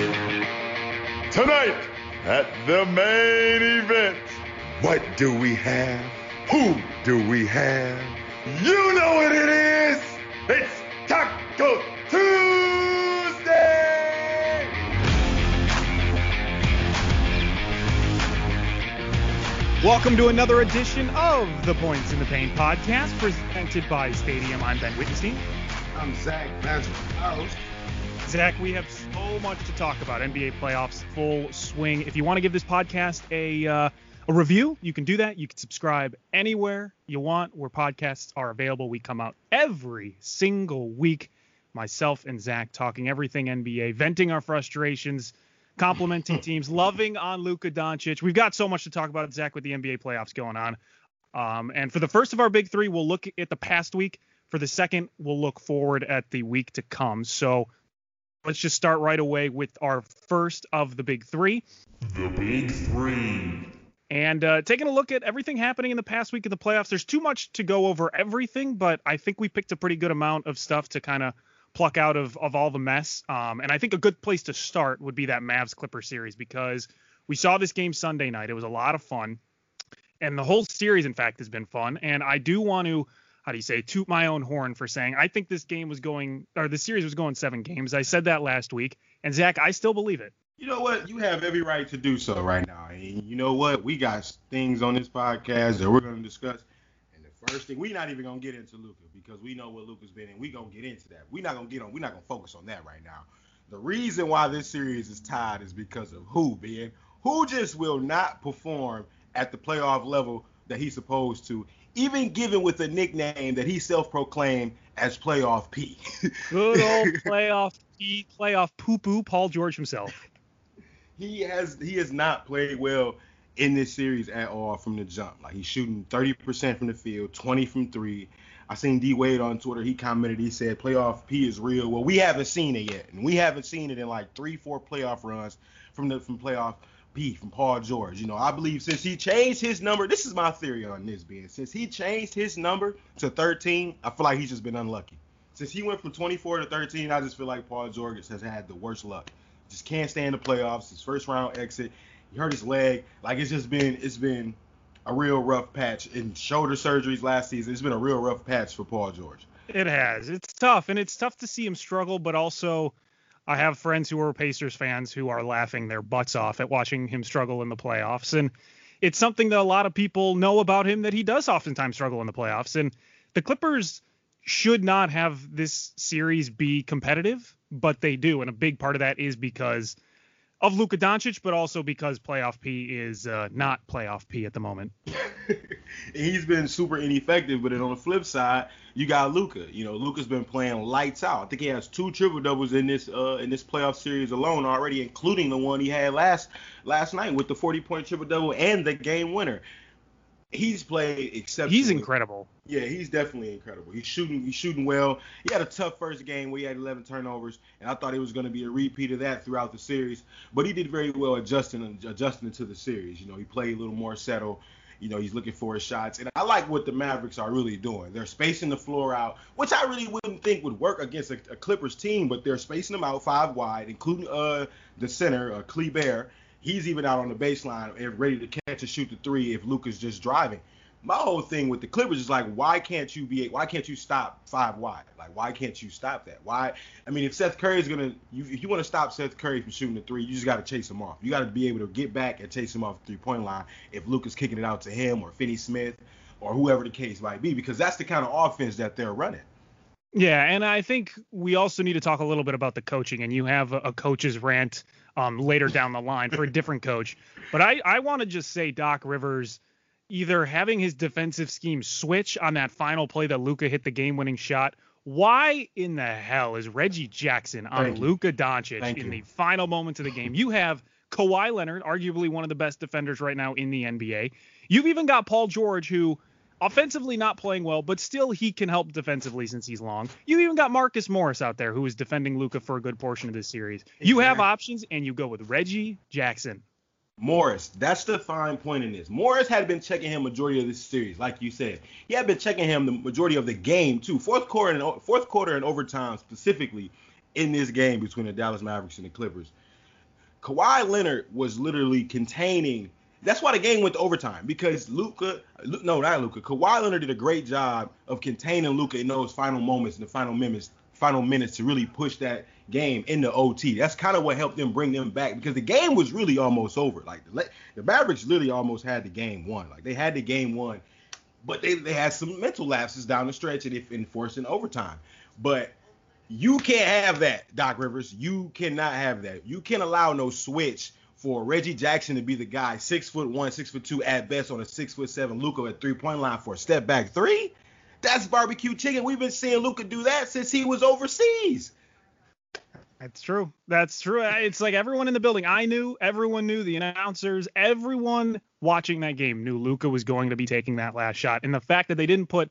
Tonight at the main event, what do we have? Who do we have? You know what it is! It's Taco Tuesday! Welcome to another edition of the Points in the Paint podcast, presented by Stadium. I'm Ben Wittenstein. I'm Zach Magic Zach, we have so much to talk about. NBA playoffs full swing. If you want to give this podcast a uh, a review, you can do that. You can subscribe anywhere you want where podcasts are available. We come out every single week. Myself and Zach talking everything NBA, venting our frustrations, complimenting teams, loving on Luka Doncic. We've got so much to talk about, Zach, with the NBA playoffs going on. Um, and for the first of our big three, we'll look at the past week. For the second, we'll look forward at the week to come. So let's just start right away with our first of the big three. The Big Three. And uh, taking a look at everything happening in the past week of the playoffs, there's too much to go over everything, but I think we picked a pretty good amount of stuff to kind of pluck out of, of all the mess. Um, and I think a good place to start would be that Mavs Clipper series because we saw this game Sunday night. It was a lot of fun. And the whole series, in fact, has been fun. And I do want to, how do you say, toot my own horn for saying I think this game was going, or the series was going seven games. I said that last week. And Zach, I still believe it. You know what? You have every right to do so right now. And you know what? We got things on this podcast that we're going to discuss. And the first thing, we're not even going to get into Luka because we know what Luka's been in. We're going to get into that. We're not going to get on, we're not going to focus on that right now. The reason why this series is tied is because of who, Ben? Who just will not perform at the playoff level that he's supposed to, even given with a nickname that he self-proclaimed as Playoff P. Good old playoff P, playoff poo poo, Paul George himself. he has he has not played well in this series at all from the jump. Like he's shooting 30% from the field, 20 from three. I seen D Wade on Twitter. He commented. He said playoff P is real. Well, we haven't seen it yet, and we haven't seen it in like three, four playoff runs from the from playoff P from Paul George. You know, I believe since he changed his number, this is my theory on this, being since he changed his number to 13, I feel like he's just been unlucky. Since he went from 24 to 13, I just feel like Paul George has had the worst luck. Just can't stay in the playoffs. His first round exit, he hurt his leg. Like it's just been it's been a real rough patch in shoulder surgeries last season. It's been a real rough patch for Paul George. It has. It's tough, and it's tough to see him struggle, but also I have friends who are Pacers fans who are laughing their butts off at watching him struggle in the playoffs. And it's something that a lot of people know about him that he does oftentimes struggle in the playoffs. And the Clippers should not have this series be competitive, but they do. And a big part of that is because of Luka Doncic, but also because playoff P is uh, not playoff P at the moment. he's been super ineffective. But then on the flip side, you got Luka. You know, Luka's been playing lights out. I think he has two triple doubles in this uh, in this playoff series alone already, including the one he had last last night with the 40 point triple double and the game winner. He's played exceptionally. He's incredible. Yeah, he's definitely incredible. He's shooting. He's shooting well. He had a tough first game where he had 11 turnovers, and I thought it was going to be a repeat of that throughout the series. But he did very well adjusting adjusting to the series. You know, he played a little more settled. You know, he's looking for his shots, and I like what the Mavericks are really doing. They're spacing the floor out, which I really wouldn't think would work against a, a Clippers team, but they're spacing them out five wide, including uh the center, uh, Kleber. He's even out on the baseline and ready to catch and shoot the three if Luka's just driving. my whole thing with the Clippers is like, why can't you be? Why can't you stop five wide? Like, why can't you stop that? Why? I mean, if Seth Curry is gonna, you, if you want to stop Seth Curry from shooting the three, you just got to chase him off. You got to be able to get back and chase him off the three point line. If Luka's kicking it out to him or Finney Smith or whoever the case might be, because that's the kind of offense that they're running. Yeah, and I think we also need to talk a little bit about the coaching, and you have a coach's rant um, later down the line for a different coach. But I, I want to just say Doc Rivers either having his defensive scheme switch on that final play that Luka hit the game-winning shot. Why in the hell is Reggie Jackson on Luka Doncic Thank in you. the final moments of the game? You have Kawhi Leonard, arguably one of the best defenders right now in the NBA. You've even got Paul George, who offensively not playing well, but still he can help defensively since he's long. You even got Marcus Morris out there who is defending Luka for a good portion of this series. You have options, and you go with Reggie Jackson. Morris, that's the fine point in this. Morris had been checking him majority of this series, like you said. He had been checking him the majority of the game too. Fourth quarter and fourth quarter and overtime specifically in this game between the Dallas Mavericks and the Clippers. Kawhi Leonard was literally containing. That's why the game went to overtime because Luka, no, not Luka. Kawhi Leonard did a great job of containing Luka in those final moments, in the final minutes, final minutes to really push that game into OT. That's kind of what helped them bring them back because the game was really almost over. Like the, the Mavericks literally almost had the game won. Like they had the game won, but they they had some mental lapses down the stretch and if enforcing overtime. But you can't have that, Doc Rivers. You cannot have that. You can't allow no switch for Reggie Jackson to be the guy, six foot one, six foot two at best on a six foot seven Luka at three point line for a step back three. That's barbecue chicken. We've been seeing Luka do that since he was overseas. That's true. That's true. Uh, it's like everyone in the building. I knew, everyone knew, the announcers, everyone watching that game knew Luka was going to be taking that last shot. And the fact that they didn't put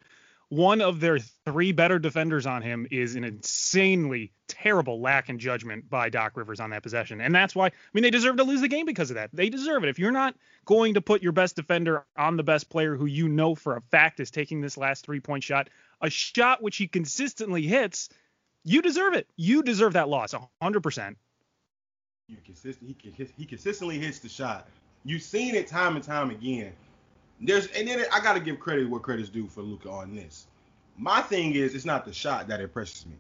one of their three better defenders on him is an insanely terrible lack in judgment by Doc Rivers on that possession. And that's why, I mean, they deserve to lose the game because of that. They deserve it. If you're not going to put your best defender on the best player who you know for a fact is taking this last three point shot, a shot which he consistently hits, you deserve it. You deserve that loss 100%. You consistent. He he consistently hits the shot. You've seen it time and time again. There's and then I got to give credit where credit's due for Luka on this. My thing is, it's not the shot that impresses me.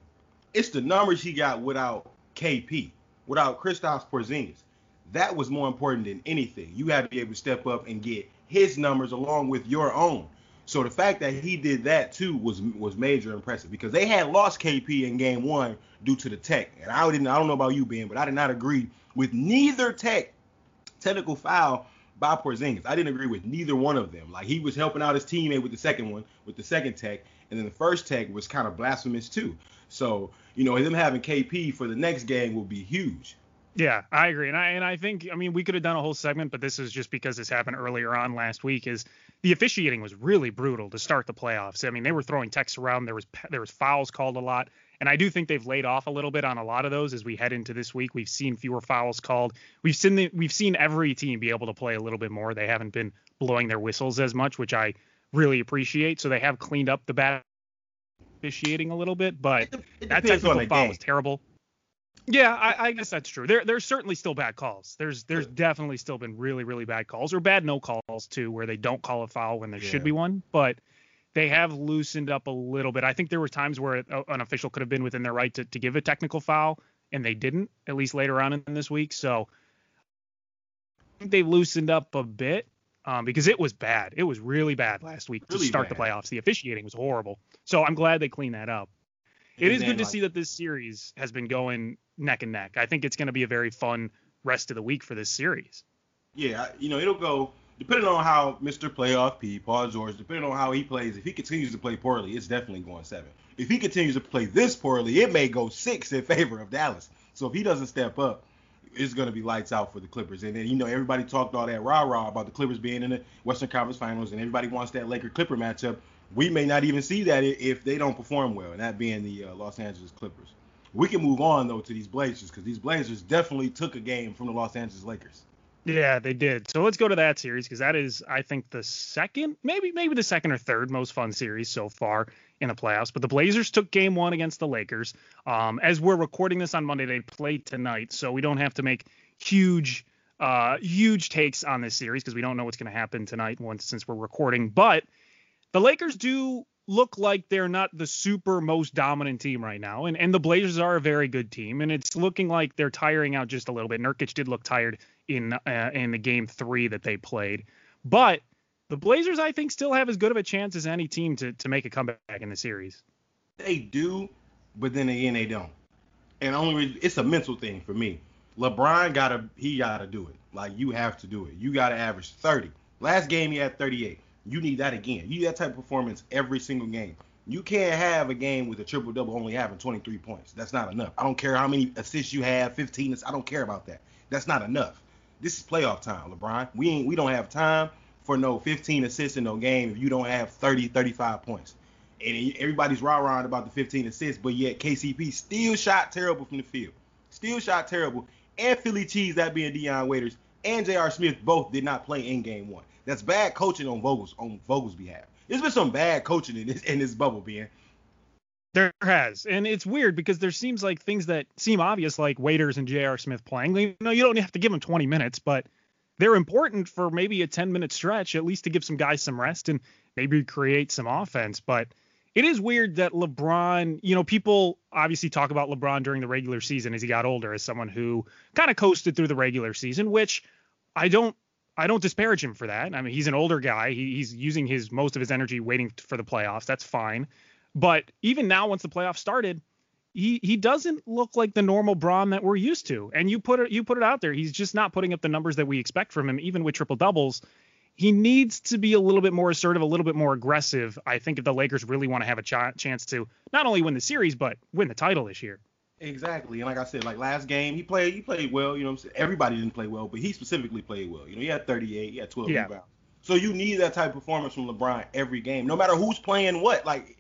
It's the numbers he got without KP, without Kristaps Porzingis. That was more important than anything. You had to be able to step up and get his numbers along with your own. So the fact that he did that too was was major impressive because they had lost KP in game one due to the tech. And I didn't I don't know about you, Ben, but I did not agree with neither tech technical foul by Porzingis. I didn't agree with neither one of them. Like he was helping out his teammate with the second one, with the second tech, and then the first tech was kind of blasphemous too. So you know them having KP for the next game will be huge. Yeah, I agree, and I and I think I mean we could have done a whole segment, but this is just because this happened earlier on last week. Is the officiating was really brutal to start the playoffs. I mean they were throwing techs around. There was there was fouls called a lot, and I do think they've laid off a little bit on a lot of those as we head into this week. We've seen fewer fouls called. We've seen the, we've seen every team be able to play a little bit more. They haven't been blowing their whistles as much, which I really appreciate. So they have cleaned up the bad officiating a little bit, but It, that technical foul was terrible. Yeah, I, I guess that's true. There, there's certainly still bad calls. There's, there's definitely still been really, really bad calls or bad no calls too, where they don't call a foul when there should be one. But they have loosened up a little bit. I think there were times where an official could have been within their right to, to give a technical foul, and they didn't. At least later on in this week. So I think they loosened up a bit um, because it was bad. It was really bad last week Really to start the playoffs. The officiating was horrible. So I'm glad they cleaned that up. It is good to like, see that this series has been going neck and neck. I think it's going to be a very fun rest of the week for this series. Yeah, you know, it'll go depending on how Mr. Playoff P, Paul George, depending on how he plays. If he continues to play poorly, it's definitely going seven. If he continues to play this poorly, it may go six in favor of Dallas. So if he doesn't step up, it's going to be lights out for the Clippers. And then you know everybody talked all that rah rah about the Clippers being in the Western Conference Finals, and everybody wants that Laker Clipper matchup. We may not even see that if they don't perform well, and that being the uh, Los Angeles Clippers. We can move on though to these Blazers because these Blazers definitely took a game from the Los Angeles Lakers. Yeah, they did. So let's go to that series because that is, I think, the second, maybe maybe the second or third most fun series so far in the playoffs. But the Blazers took Game One against the Lakers. Um, as we're recording this on Monday, they play tonight, so we don't have to make huge uh, huge takes on this series because we don't know what's going to happen tonight once since we're recording. But the Lakers do look like they're not the super most dominant team right now, and and the Blazers are a very good team, and it's looking like they're tiring out just a little bit. Nurkic did look tired in uh, in the game three that they played, but the Blazers I think still have as good of a chance as any team to to make a comeback in the series. They do, but then again they don't. And only it's a mental thing for me. LeBron gotta he gotta do it. Like you have to do it. You gotta average 30. Last game he had 38. You need that again. You need that type of performance every single game. You can't have a game with a triple double only having 23 points. That's not enough. I don't care how many assists you have, 15. I don't care about that. That's not enough. This is playoff time, LeBron. We ain't we don't have time for no 15 assists in no game if you don't have 30, 35 points. And everybody's rah rah about the 15 assists, but yet KCP still shot terrible from the field. Still shot terrible. And Philly Cheese, that being Dion Waiters, and J.R. Smith both did not play in game one. That's bad coaching on Vogel's on Vogel's behalf. There's been some bad coaching in this in this bubble, Ben. There has, and it's weird because there seems like things that seem obvious, like Waiters and J.R. Smith playing. You know, you don't have to give them 20 minutes, but they're important for maybe a 10 minute stretch, at least to give some guys some rest and maybe create some offense. But it is weird that LeBron, you know, people obviously talk about LeBron during the regular season as he got older as someone who kind of coasted through the regular season, which I don't I don't disparage him for that. I mean, he's an older guy. He, he's using his most of his energy waiting for the playoffs. That's fine. But even now, once the playoffs started, he he doesn't look like the normal Bron that we're used to. And you put it you put it out there. He's just not putting up the numbers that we expect from him, even with triple doubles. He needs to be a little bit more assertive, a little bit more aggressive. I think if the Lakers really want to have a ch- chance to not only win the series but win the title this year. Exactly, and like I said, like last game, he played he played well. You know, I'm saying everybody didn't play well, but he specifically played well. You know, he had 38, he had 12 yeah. rebounds. So you need that type of performance from LeBron every game, no matter who's playing what. Like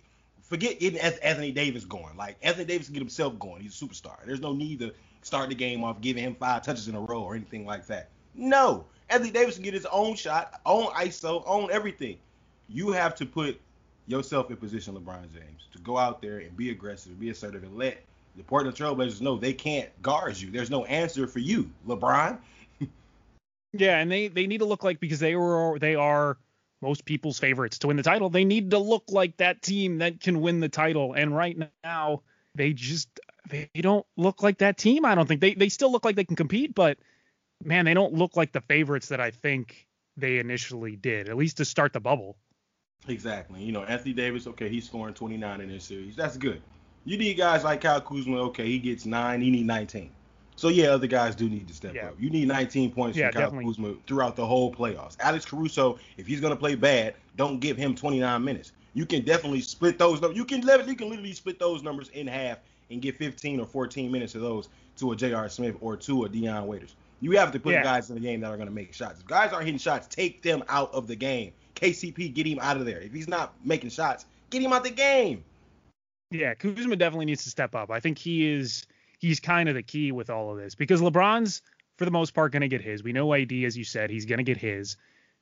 forget getting Anthony Davis going. Like Anthony Davis can get himself going. He's a superstar. There's no need to start the game off giving him five touches in a row or anything like that. No, Anthony Davis can get his own shot, own ISO, own everything. You have to put yourself in position, LeBron James, to go out there and be aggressive, be assertive, and let the Portland Trailblazers know they can't guard you. There's no answer for you, LeBron. yeah, and they they need to look like because they were they are most people's favorites to win the title. They need to look like that team that can win the title. And right now, they just they don't look like that team. I don't think they they still look like they can compete, but man, they don't look like the favorites that I think they initially did, at least to start the bubble. Exactly. You know, Anthony Davis, okay, he's scoring 29 in this series. That's good. You need guys like Kyle Kuzma, okay, he gets nine, he need 19. So yeah, other guys do need to step yeah. up. You need 19 points yeah, from Kyle definitely. Kuzma throughout the whole playoffs. Alex Caruso, if he's gonna play bad, don't give him 29 minutes. You can definitely split those. You can you can literally split those numbers in half and get 15 or 14 minutes of those to a J.R. Smith or to a Dion Waiters. You have to put yeah. guys in the game that are gonna make shots. If guys aren't hitting shots, take them out of the game. KCP, get him out of there. If he's not making shots, get him out of the game. Yeah, Kuzma definitely needs to step up. I think he is he's kind of the key with all of this because LeBron's for the most part going to get his. We know AD, as you said, he's going to get his.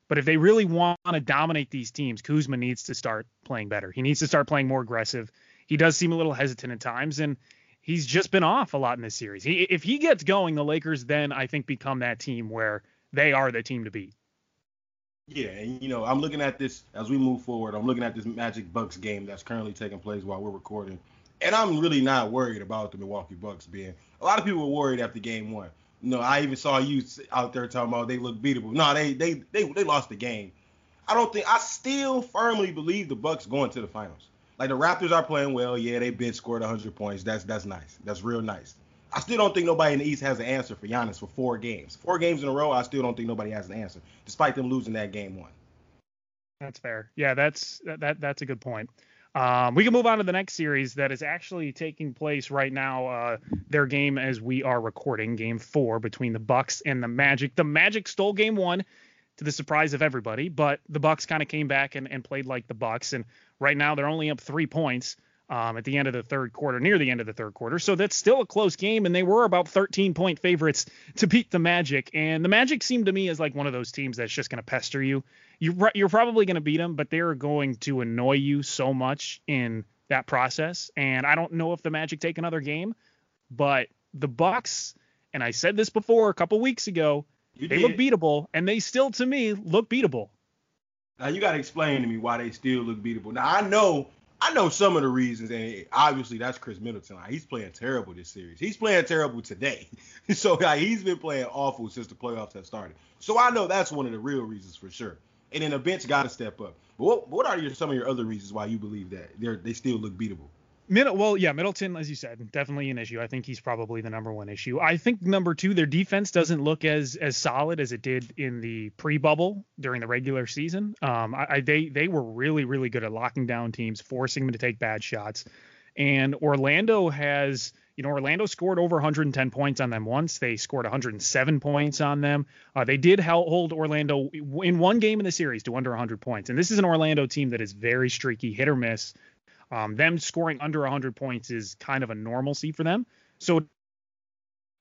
But if they really want to dominate these teams, Kuzma needs to start playing better. He needs to start playing more aggressive. He does seem a little hesitant at times, and he's just been off a lot in this series. He, if he gets going, the Lakers then I think become that team where they are the team to beat. Yeah, and you know, I'm looking at this as we move forward. I'm looking at this Magic Bucks game that's currently taking place while we're recording. And I'm really not worried about the Milwaukee Bucks being. A lot of people were worried after game one. You know, I even saw you out there talking about they look beatable. No, they they they they lost the game. I don't think I still firmly believe the Bucks going to the finals. Like the Raptors are playing well. Yeah, they been scored 100 points. That's that's nice. That's real nice. I still don't think nobody in the East has an answer for Giannis for four games. Four games in a row, I still don't think nobody has an answer, despite them losing that game one. That's fair. Yeah, that's that that's a good point. Um, we can move on to the next series that is actually taking place right now. Uh, their game as we are recording, game four between the Bucks and the Magic. The Magic stole game one to the surprise of everybody, but the Bucks kind of came back and, and played like the Bucks. And right now they're only up three points um, at the end of the third quarter, near the end of the third quarter. So that's still a close game, and they were about 13 point favorites to beat the Magic. And the Magic seemed to me as like one of those teams that's just going to pester you. You're, you're probably going to beat them, but they're going to annoy you so much in that process. And I don't know if the Magic take another game, but the Bucks, and I said this before a couple weeks ago, You they did. look beatable, and they still, to me, look beatable. Now you got to explain to me why they still look beatable. Now I know, I know some of the reasons, and obviously that's Khris Middleton. Like, he's playing terrible this series. He's playing terrible today, so like, he's been playing awful since the playoffs have started. So I know that's one of the real reasons for sure. And then the bench got to step up. But what, what are your, some of your other reasons why you believe that they they still look beatable? Middle, well, yeah, Middleton, as you said, definitely an issue. I think he's probably the number one issue. I think number two, their defense doesn't look as as solid as it did in the pre-bubble during the regular season. Um, I, I, they they were really really good at locking down teams, forcing them to take bad shots. And Orlando has, you know, Orlando scored over 110 points on them once. They scored 107 points on them. Uh, they did hold Orlando in one game in the series to under 100 points. And this is an Orlando team that is very streaky, hit or miss. Um, them scoring under 100 points is kind of a normalcy for them. So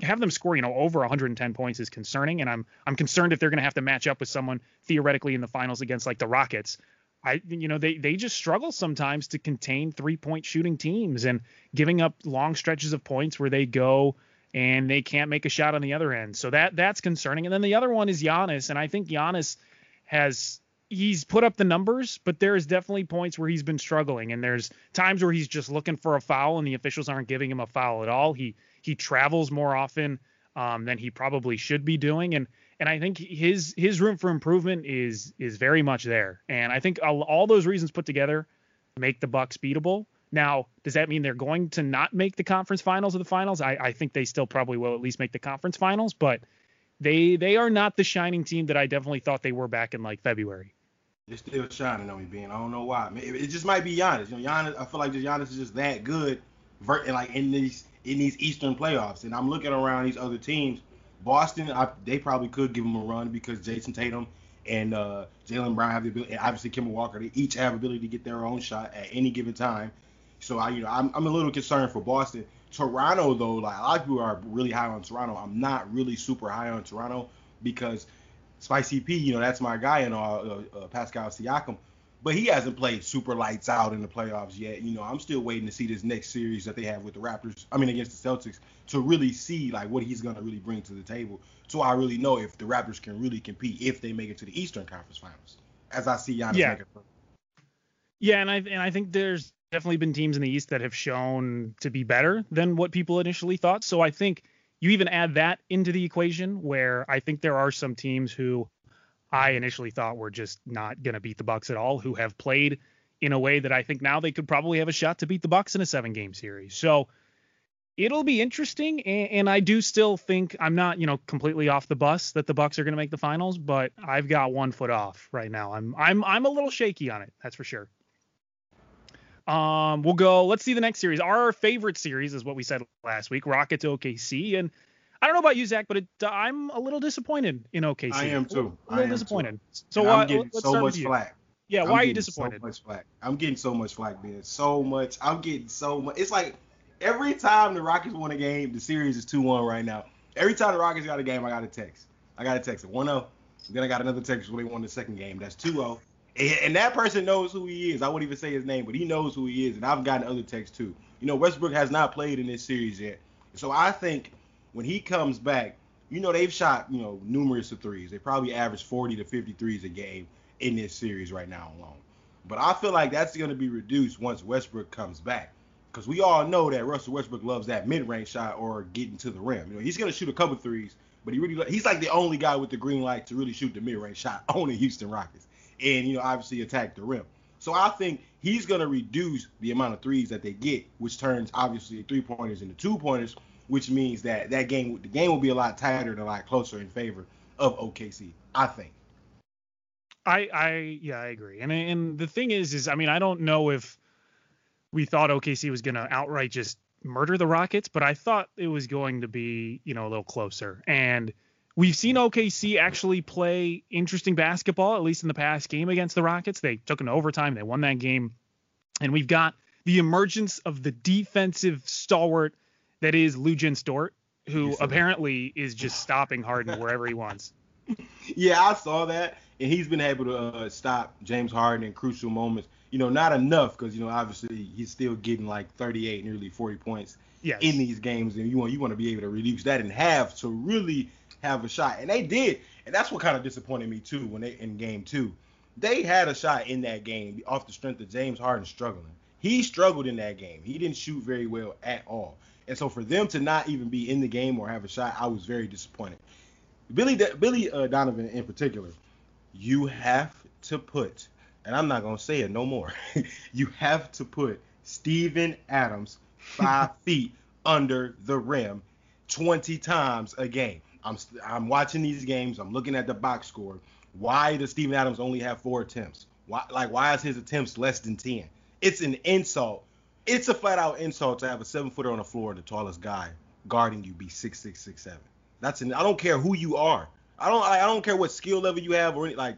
have them score, you know, over 110 points is concerning, and I'm I'm concerned if they're going to have to match up with someone theoretically in the finals against like the Rockets. I you know they they just struggle sometimes to contain three point shooting teams and giving up long stretches of points where they go and they can't make a shot on the other end. So that that's concerning. And then the other one is Giannis, and I think Giannis has he's put up the numbers, but there is definitely points where he's been struggling, and there's times where he's just looking for a foul, and the officials aren't giving him a foul at all. He he travels more often um, than he probably should be doing, and and I think his his room for improvement is is very much there, and I think all, all those reasons put together make the Bucks beatable. Now, does that mean they're going to not make the conference finals or the finals? I, I think they still probably will at least make the conference finals, but they they are not the shining team that I definitely thought they were back in like February. They're still shining on me, being. I don't know why. It just might be Giannis. You know, Giannis. I feel like just Giannis is just that good, like in these in these Eastern playoffs. And I'm looking around these other teams. Boston, I, they probably could give them a run because Jayson Tatum and uh, Jaylen Brown have the ability, and obviously Kemba Walker. They each have ability to get their own shot at any given time. So I, you know, I'm, I'm a little concerned for Boston. Toronto, though, like a lot of people are really high on Toronto. I'm not really super high on Toronto because Spicy P, you know, that's my guy and all, uh, uh, Pascal Siakam. But he hasn't played super lights out in the playoffs yet. You know, I'm still waiting to see this next series that they have with the Raptors. I mean, against the Celtics, to really see like what he's gonna really bring to the table. So I really know if the Raptors can really compete if they make it to the Eastern Conference Finals, as I see Giannis yeah. making. Yeah, and I and I think there's definitely been teams in the East that have shown to be better than what people initially thought. So I think you even add that into the equation where I think there are some teams who I initially thought we were just not going to beat the Bucks at all who have played in a way that I think now they could probably have a shot to beat the Bucks in a seven game series. So it'll be interesting and, and, I do still think I'm not, you know, completely off the bus that the Bucks are going to make the finals, but I've got one foot off right now. I'm I'm I'm a little shaky on it, that's for sure. Um, we'll go. Let's see the next series. Our favorite series is what we said last week: Rockets OKC. And I don't know about you, Zach, but it, uh, I'm a little disappointed in OKC. I am too. A little disappointed. Too. So and I'm getting so much flack. Yeah, I'm why are you disappointed? So much flack. I'm getting so much flack, man. So much. I'm getting so much. It's like every time the Rockets win a game, the series is 2-1 right now. Every time the Rockets got a game, I got a text. I got a text. 1-0. Then I got another text when they won the second game. That's 2-0. And, that person knows who he is. I won't even say his name, but he knows who he is. And I've gotten other texts too. You know, Westbrook has not played in this series yet. So I think when he comes back, you know, they've shot, you know, numerous of threes. They probably average 40 to 50 threes a game in this series right now alone. But I feel like that's going to be reduced once Westbrook comes back. Because we all know that Russell Westbrook loves that mid-range shot or getting to the rim. You know, he's going to shoot a couple threes, but he really he's like the only guy with the green light to really shoot the mid-range shot on the Houston Rockets and you know obviously attack the rim. So I think he's going to reduce the amount of threes that they get, which turns obviously three pointers into two pointers, which means that that game the game will be a lot tighter and a lot closer in favor of OKC. I think. I I yeah I agree, and and the thing is is I mean I don't know if we thought OKC was going to outright just murder the Rockets, but I thought it was going to be you know a little closer and We've seen OKC actually play interesting basketball, at least in the past game against the Rockets. They took an overtime, they won that game. And we've got the emergence of the defensive stalwart that is Luguentz Dort, who apparently is just stopping Harden wherever he wants. Yeah, I saw that, and he's been able to uh, stop James Harden in crucial moments. You know, not enough because you know obviously he's still getting like 38, nearly 40 points yes. in these games, and you want you want to be able to reduce that in half to really have a shot, and they did, and that's what kind of disappointed me too when they in game two. They had a shot in that game off the strength of James Harden struggling. He struggled in that game. He didn't shoot very well at all. And so for them to not even be in the game or have a shot, I was very disappointed. Billy Billy uh, Donovan in particular, you have to put, and I'm not gonna say it no more. you have to put Steven Adams five feet under the rim 20 times a game. I'm I'm watching these games. I'm looking at the box score. Why does Steven Adams only have four attempts? Why like why is his attempts less than 10? It's an insult. It's a flat out insult to have a seven footer on the floor, the tallest guy guarding you be six six six seven. That's an I don't care who you are. I don't I, don't care what skill level you have or any like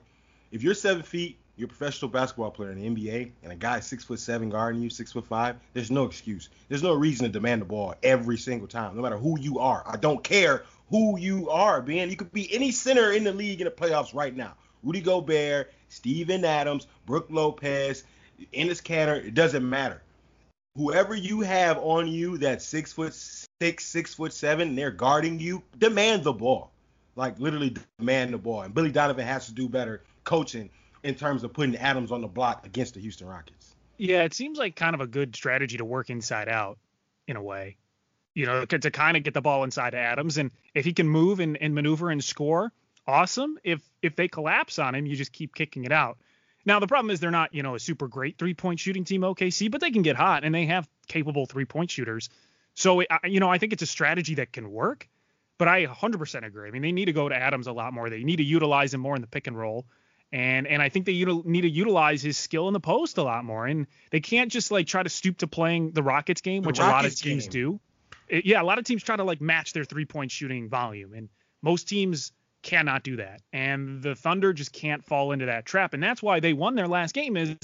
if you're seven feet, you're a professional basketball player in the NBA, and a guy six foot seven guarding you, six foot five, there's no excuse. There's no reason to demand the ball every single time, no matter who you are. I don't care who you are, man. You could be any center in the league in the playoffs right now. Rudy Gobert, Steven Adams, Brook Lopez, Enes Kanter, it doesn't matter. Whoever you have on you that's six foot six, six foot seven, they're guarding you, demand the ball. Like literally demand the ball. And Billy Donovan has to do better coaching in terms of putting Adams on the block against the Houston Rockets. Yeah, it seems like kind of a good strategy to work inside out in a way. You know, to, to kind of get the ball inside to Adams. And if he can move and, and maneuver and score, awesome. If if they collapse on him, you just keep kicking it out. Now the problem is they're not, you know, a super great three-point shooting team OKC, but they can get hot and they have capable three-point shooters. So i you know, I think it's a strategy that can work. But I 100% agree. I mean, they need to go to Adams a lot more. They need to utilize him more in the pick and roll and and I think they util- need to utilize his skill in the post a lot more. And they can't just like try to stoop to playing the Rockets game, which Rockets a lot of teams game. do. It, yeah, a lot of teams try to like match their three point shooting volume, and most teams cannot do that. And the Thunder just can't fall into that trap, and that's why they won their last game. Is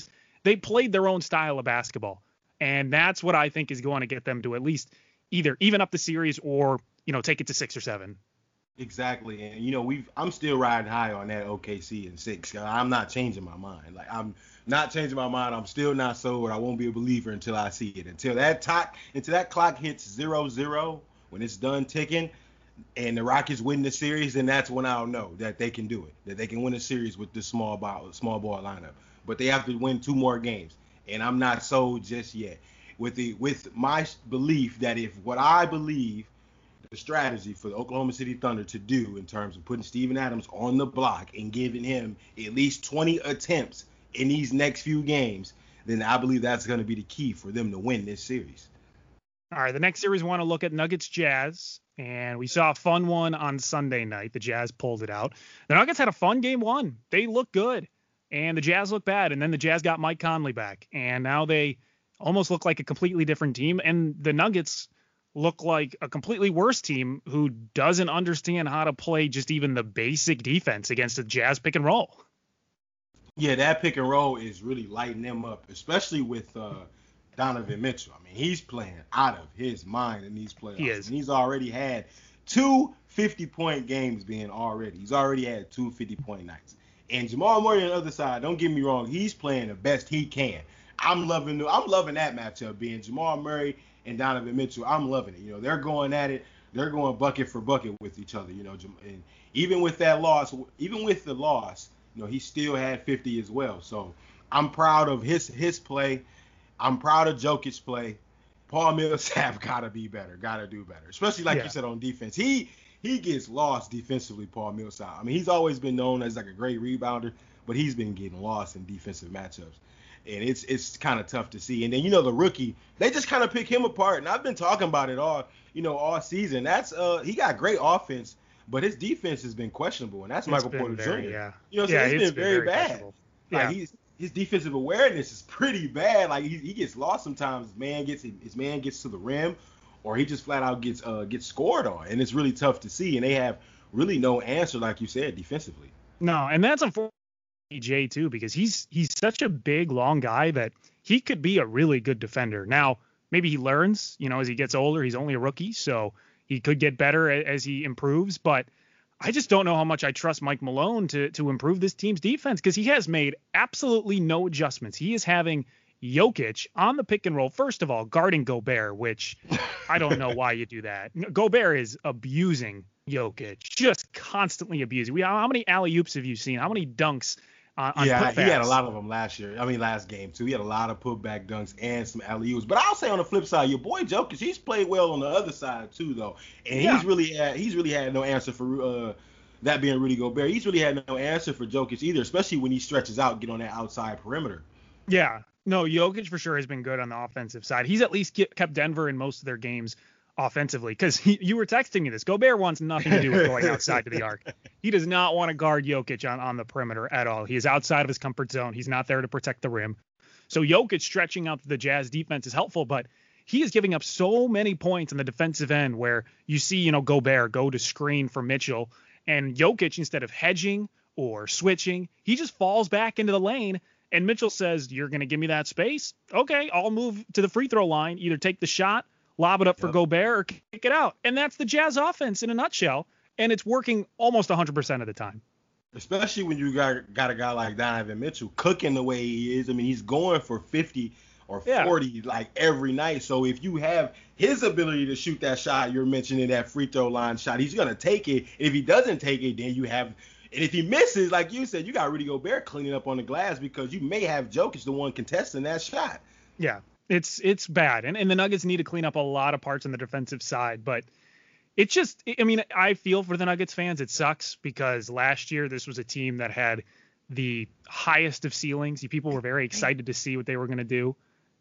they played their own style of basketball, and that's what I think is going to get them to at least either even up the series or you know take it to six or seven. Exactly, and you know we've I'm still riding high on that OKC and six. Uh, I'm not changing my mind. Like I'm not changing my mind. I'm still not sold. I won't be a believer until I see it. Until that clock, until that clock hits zero zero, when it's done ticking, and the Rockets win the series, then that's when I'll know that they can do it. That they can win a series with this small ball small ball lineup. But they have to win two more games, and I'm not sold just yet. With the with my belief that if what I believe the strategy for the Oklahoma City Thunder to do in terms of putting Steven Adams on the block and giving him at least 20 attempts in these next few games, then I believe that's going to be the key for them to win this series. All right, the next series we want to look at Nuggets Jazz, and we saw a fun one on Sunday night. The Jazz pulled it out. The Nuggets had a fun game one. They looked good, and the Jazz looked bad, and then the Jazz got Mike Conley back, and now they almost look like a completely different team. And the Nuggets look like a completely worse team who doesn't understand how to play just even the basic defense against a Jazz pick and roll. Yeah, that pick and roll is really lighting them up, especially with uh, Donovan Mitchell. I mean, he's playing out of his mind in these playoffs. He is. And he's already had two 50 point games being already. He's already had two 50 point nights. And Jamal Murray on the other side, don't get me wrong, he's playing the best he can. I'm loving the, I'm loving that matchup being Jamal Murray and Donovan Mitchell. I'm loving it. You know, they're going at it. They're going bucket for bucket with each other. You know, and even with that loss, even with the loss, you know, he still had 50 as well. So I'm proud of his his play. I'm proud of Jokic's play. Paul Millsap gotta be better, gotta do better, especially like yeah. you said on defense. He he gets lost defensively, Paul Millsap. I mean, he's always been known as like a great rebounder, but he's been getting lost in defensive matchups and it's it's kind of tough to see. And then you know the rookie, they just kind of pick him apart. And I've been talking about it all, you know, all season. That's uh he got great offense, but his defense has been questionable, and that's it's Michael Porter very, Jr. Yeah, you know, so yeah, it's, it's been, been, very, very bad. Like yeah. he's his defensive awareness is pretty bad. Like he, he gets lost sometimes. His man gets his man gets to the rim, or he just flat out gets uh gets scored on, and it's really tough to see. And they have really no answer, like you said, defensively. No, and that's unfortunate Jay too because he's he's such a big long guy that he could be a really good defender. Now, maybe he learns, you know, as he gets older, he's only a rookie, so he could get better as he improves, but I just don't know how much I trust Mike Malone to to improve this team's defense because he has made absolutely no adjustments. He is having Jokic on the pick and roll, first of all, guarding Gobert, which I don't know why you do that. Gobert is abusing Jokic, just constantly abusing. We how many alley oops have you seen? How many dunks? On, on yeah, putbacks? he had a lot of them last year. I mean, last game too. He had a lot of putback dunks and some alley oops. But I'll say on the flip side, your boy Jokic, he's played well on the other side too, though. And Yeah. he's really had he's really had no answer for uh, that being Rudy Gobert. He's really had no answer for Jokic either, especially when he stretches out, get on that outside perimeter. Yeah, no, Jokic for sure has been good on the offensive side. He's at least kept Denver in most of their games offensively because you were texting me this. Gobert wants nothing to do with going outside to the arc. He does not want to guard Jokic on, on the perimeter at all. He is outside of his comfort zone. He's not there to protect the rim. So Jokic stretching out the Jazz defense is helpful, but he is giving up so many points on the defensive end where you see, you know, Gobert go to screen for Mitchell and Jokic instead of hedging or switching, he just falls back into the lane and Mitchell says, "You're going to give me that space? Okay, I'll move to the free throw line, either take the shot, lob it up for Yep. Gobert or kick it out." And that's the Jazz offense in a nutshell, and it's working almost 100% of the time. especially when you got got a guy like Donovan Mitchell cooking the way he is. I mean, he's going for 50 or Yeah. 40 like every night. So if you have his ability to shoot that shot you're mentioning that free throw line shot, he's gonna take it. If he doesn't take it, then you have. And if he misses, like you said, you got Rudy Gobert cleaning up on the glass because you may have Jokic the one contesting that shot. Yeah, it's it's bad, and and the Nuggets need to clean up a lot of parts on the defensive side, but it's just I mean I feel for the Nuggets fans. It sucks because last year this was a team that had the highest of ceilings. People were very excited to see what they were going to do,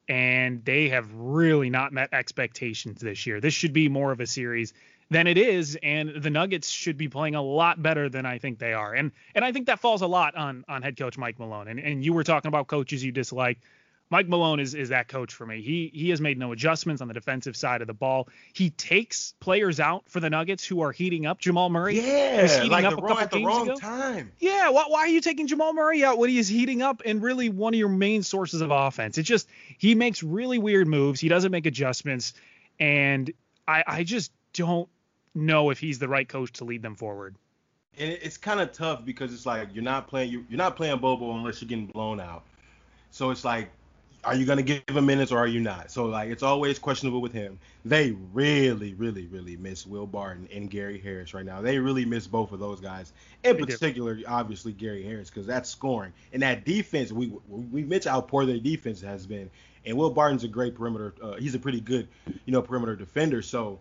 and they have really not met expectations this year. This should be more of a series than it is, and the Nuggets should be playing a lot better than I think they are. And and I think that falls a lot on on head coach Mike Malone. And and you were talking about coaches you dislike. Mike Malone is is that coach for me. He he has made no adjustments on the defensive side of the ball. He takes players out for the Nuggets who are heating up. Jamal Murray was Yeah, heating like up the a wrong, couple at the games wrong ago. time. Yeah, why, why are you taking Jamal Murray out when he is heating up and really one of your main sources of offense? It's just he makes really weird moves. He doesn't make adjustments, and I I just don't know if he's the right coach to lead them forward. and it's kind of tough because it's like you're not playing you're not playing Bol Bol unless you're getting blown out. So it's like, are you gonna give him minutes or are you not? So like it's always questionable with him. They really, really, really miss Will Barton and Gary Harris right now. They really miss both of those guys. In They do. particular, obviously Gary Harris because that's scoring and that defense. We we mentioned how poor their defense has been, and Will Barton's a great perimeter. Uh, he's a pretty good, you know, perimeter defender. So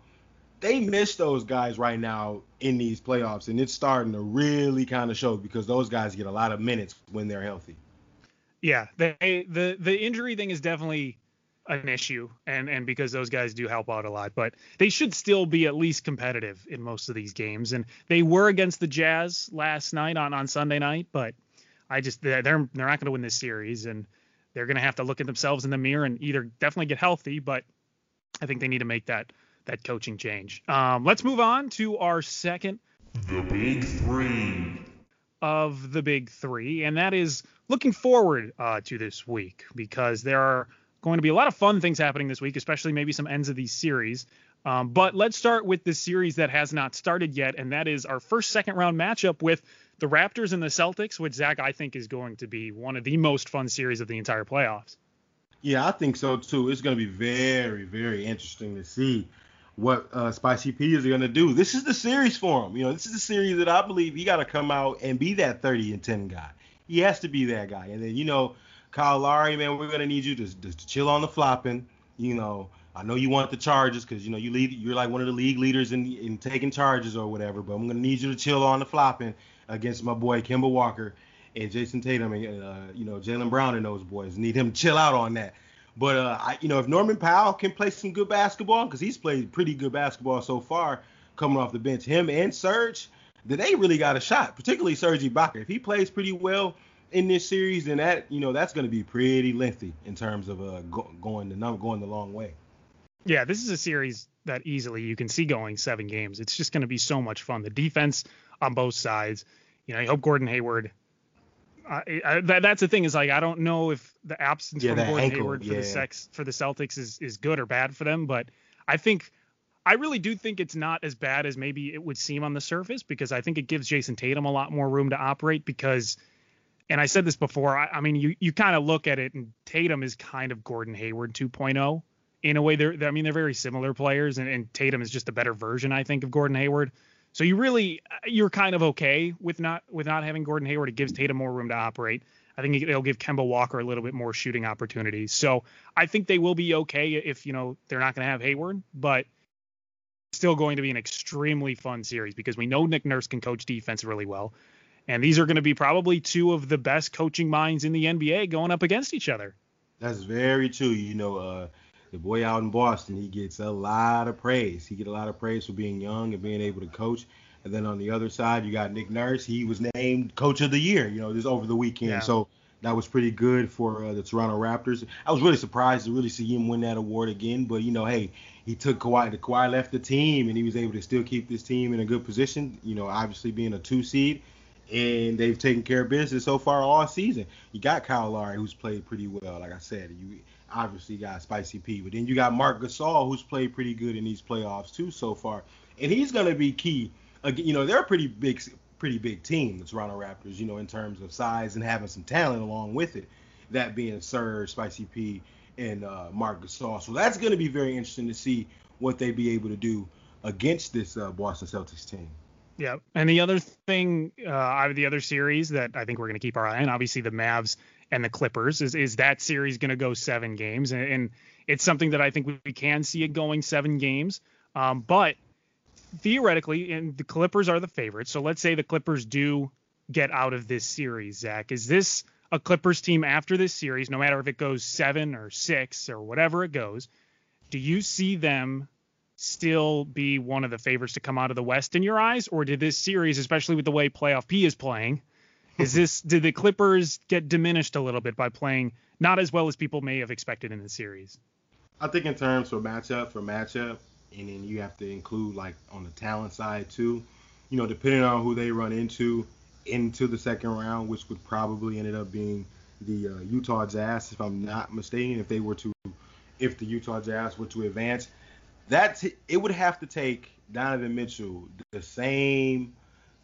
they miss those guys right now in these playoffs, and it's starting to really kind of show because those guys get a lot of minutes when they're healthy. Yeah, they the the injury thing is definitely an issue, and and because those guys do help out a lot, but they should still be at least competitive in most of these games, and they were against the Jazz last night on on Sunday night, but I just they're they're not going to win this series, and they're going to have to look at themselves in the mirror and either definitely get healthy, but I think they need to make that that coaching change. Um, let's move on to our second The Big Three. Of the big three, and that is looking forward uh, to this week because there are going to be a lot of fun things happening this week, especially maybe some ends of these series. Um, but let's start with the series that has not started yet, and that is our first second round matchup with the Raptors and the Celtics, which Zach I think is going to be one of the most fun series of the entire playoffs. Yeah, I think so too. It's going to be very, very interesting to see what uh, Spicy P is going to do. This is the series for him. You know, this is the series that I believe he got to come out and be that 30 and 10 guy. He has to be that guy. And then, you know, Kyle Lowry, man, we're going to need you to, to, chill on the flopping. You know, I know you want the charges because, you know, you lead, you're like one of the league leaders in, in taking charges or whatever, but I'm going to need you to chill on the flopping against my boy Kemba Walker and Jayson Tatum and, uh, you know, Jaylen Brown and those boys. Need him to chill out on that. But uh, I, you know, if Norman Powell can play some good basketball, because he's played pretty good basketball so far, coming off the bench, him and Serge, then they really got a shot. Particularly Serge Ibaka. If he plays pretty well in this series, then that, you know, that's going to be pretty lengthy in terms of uh, go, going the num- going the long way. Yeah, this is a series that easily you can see going seven games. It's just going to be so much fun. The defense on both sides. You know, I hope Gordon Hayward. I, that, that's the thing is like I don't know if the absence Yeah, from Gordon ankle, Hayward for yeah. the sex for the Celtics is is good or bad for them, but I think I really do think it's not as bad as maybe it would seem on the surface because I think it gives Jayson Tatum a lot more room to operate because and I said this before, I, I mean you you kind of look at it and Tatum is kind of Gordon Hayward 2.0 in a way they're, they're I mean they're very similar players and, and Tatum is just a better version I think of Gordon Hayward. So you really you're kind of okay with not with not having Gordon Hayward. It gives Tatum more room to operate. I think it'll give Kemba Walker a little bit more shooting opportunities. So I think they will be okay if you know they're not going to have Hayward, but still going to be an extremely fun series because we know Nick Nurse can coach defense really well. And these are going to be probably two of the best coaching minds in the NBA going up against each other. That's very true. You know, uh, the boy out in Boston, he gets a lot of praise. He get a lot of praise for being young and being able to coach. And then on the other side, you got Nick Nurse. He was named Coach of the Year, you know, this over the weekend. Yeah. So that was pretty good for uh, the Toronto Raptors. I was really surprised to really see him win that award again. But you know, hey, he took Kawhi. The Kawhi left the team, and he was able to still keep this team in a good position. You know, obviously being a two seed, and they've taken care of business so far all season. You got Kyle Lowry, who's played pretty well. Like I said, you obviously got Spicy P, but then you got Marc Gasol, who's played pretty good in these playoffs too so far, and he's going to be key. You know, they're a pretty big, pretty big team, the Toronto Raptors. You know, in terms of size and having some talent along with it. That being Serge, Spicy P, and uh, Marc Gasol. So that's going to be very interesting to see what they be able to do against this uh, Boston Celtics team. Yeah, and the other thing, uh, the other series that I think we're going to keep our eye on, obviously the Mavs and the Clippers, is is that series going to go seven games, and, and, it's something that I think we can see it going seven games. Um, but theoretically, and the Clippers are the favorites, so let's say the Clippers do get out of this series. Zach, is this a Clippers team after this series, no matter if it goes seven or six or whatever it goes? Do you see them still be one of the favorites to come out of the West in your eyes, or did this series, especially with the way Playoff P is playing, is this did the Clippers get diminished a little bit by playing not as well as people may have expected in the series? I think in terms for matchup for matchup, and then you have to include like on the talent side too. You know, depending on who they run into into the second round, which would probably ended up being the uh, Utah Jazz, if I'm not mistaken, if they were to if the Utah Jazz were to advance that's it would have to take Donovan Mitchell the same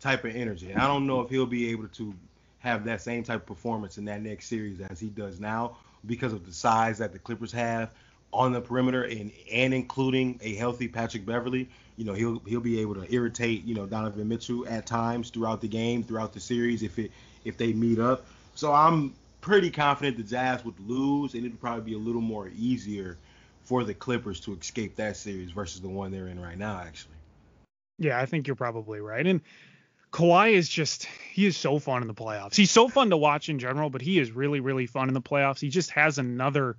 type of energy. And I don't know if he'll be able to have that same type of performance in that next series as he does now because of the size that the Clippers have on the perimeter and and including a healthy Patrick Beverley. You know, he'll he'll be able to irritate, you know, Donovan Mitchell at times throughout the game, throughout the series if it if they meet up. So I'm pretty confident the Jazz would lose and it'd probably be a little more easier for the Clippers to escape that series versus the one they're in right now, actually. Yeah, I think you're probably right. And Kawhi is just he is so fun in the playoffs. He's so fun to watch in general, but he is really really fun in the playoffs. He just has another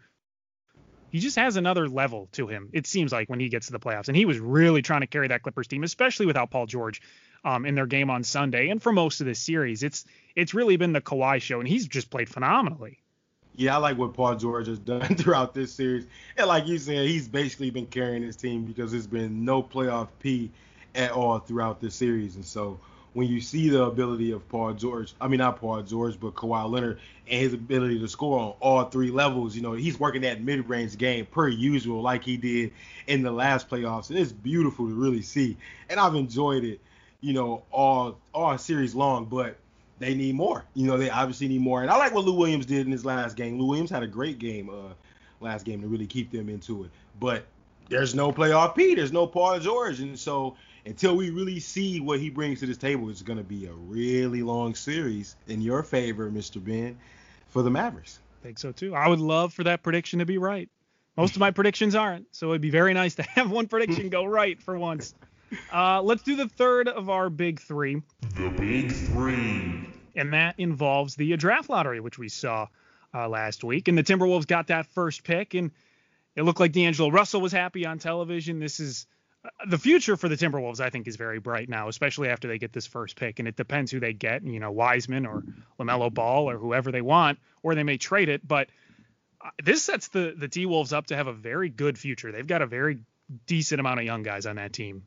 he just has another level to him. It seems like when he gets to the playoffs, and he was really trying to carry that Clippers team, especially without Paul George um, in their game on Sunday, and for most of this series, it's it's really been the Kawhi show, and he's just played phenomenally yeah, I like what Paul George has done throughout this series. And like you said, he's basically been carrying his team because there's been no playoff P at all throughout this series. And so when you see the ability of Paul George, I mean not Paul George, but Kawhi Leonard and his ability to score on all three levels, you know, he's working that mid-range game per usual like he did in the last playoffs. And it's beautiful to really see. And I've enjoyed it, you know, all all series long, but they need more. You know, they obviously need more. And I like what Lou Williams did in his last game. Lou Williams had a great game uh, last game to really keep them into it. But there's no playoff P. There's no Paul George. And so until we really see what he brings to this table, it's going to be a really long series in your favor, Mr. Ben, for the Mavericks. I think so too. I would love for that prediction to be right. Most of my predictions aren't, so it'd be very nice to have one prediction go right for once. Uh, let's do the third of our big three. The big three. And that involves the draft lottery, which we saw uh, last week. And the Timberwolves got that first pick, and it looked like D'Angelo Russell was happy on television. This is the future for the Timberwolves, I think, is very bright now, especially after they get this first pick. And it depends who they get, you know, Wiseman or LaMelo Ball or whoever they want, or they may trade it. But uh, this sets the the T Wolves up to have a very good future. They've got a very decent amount of young guys on that team.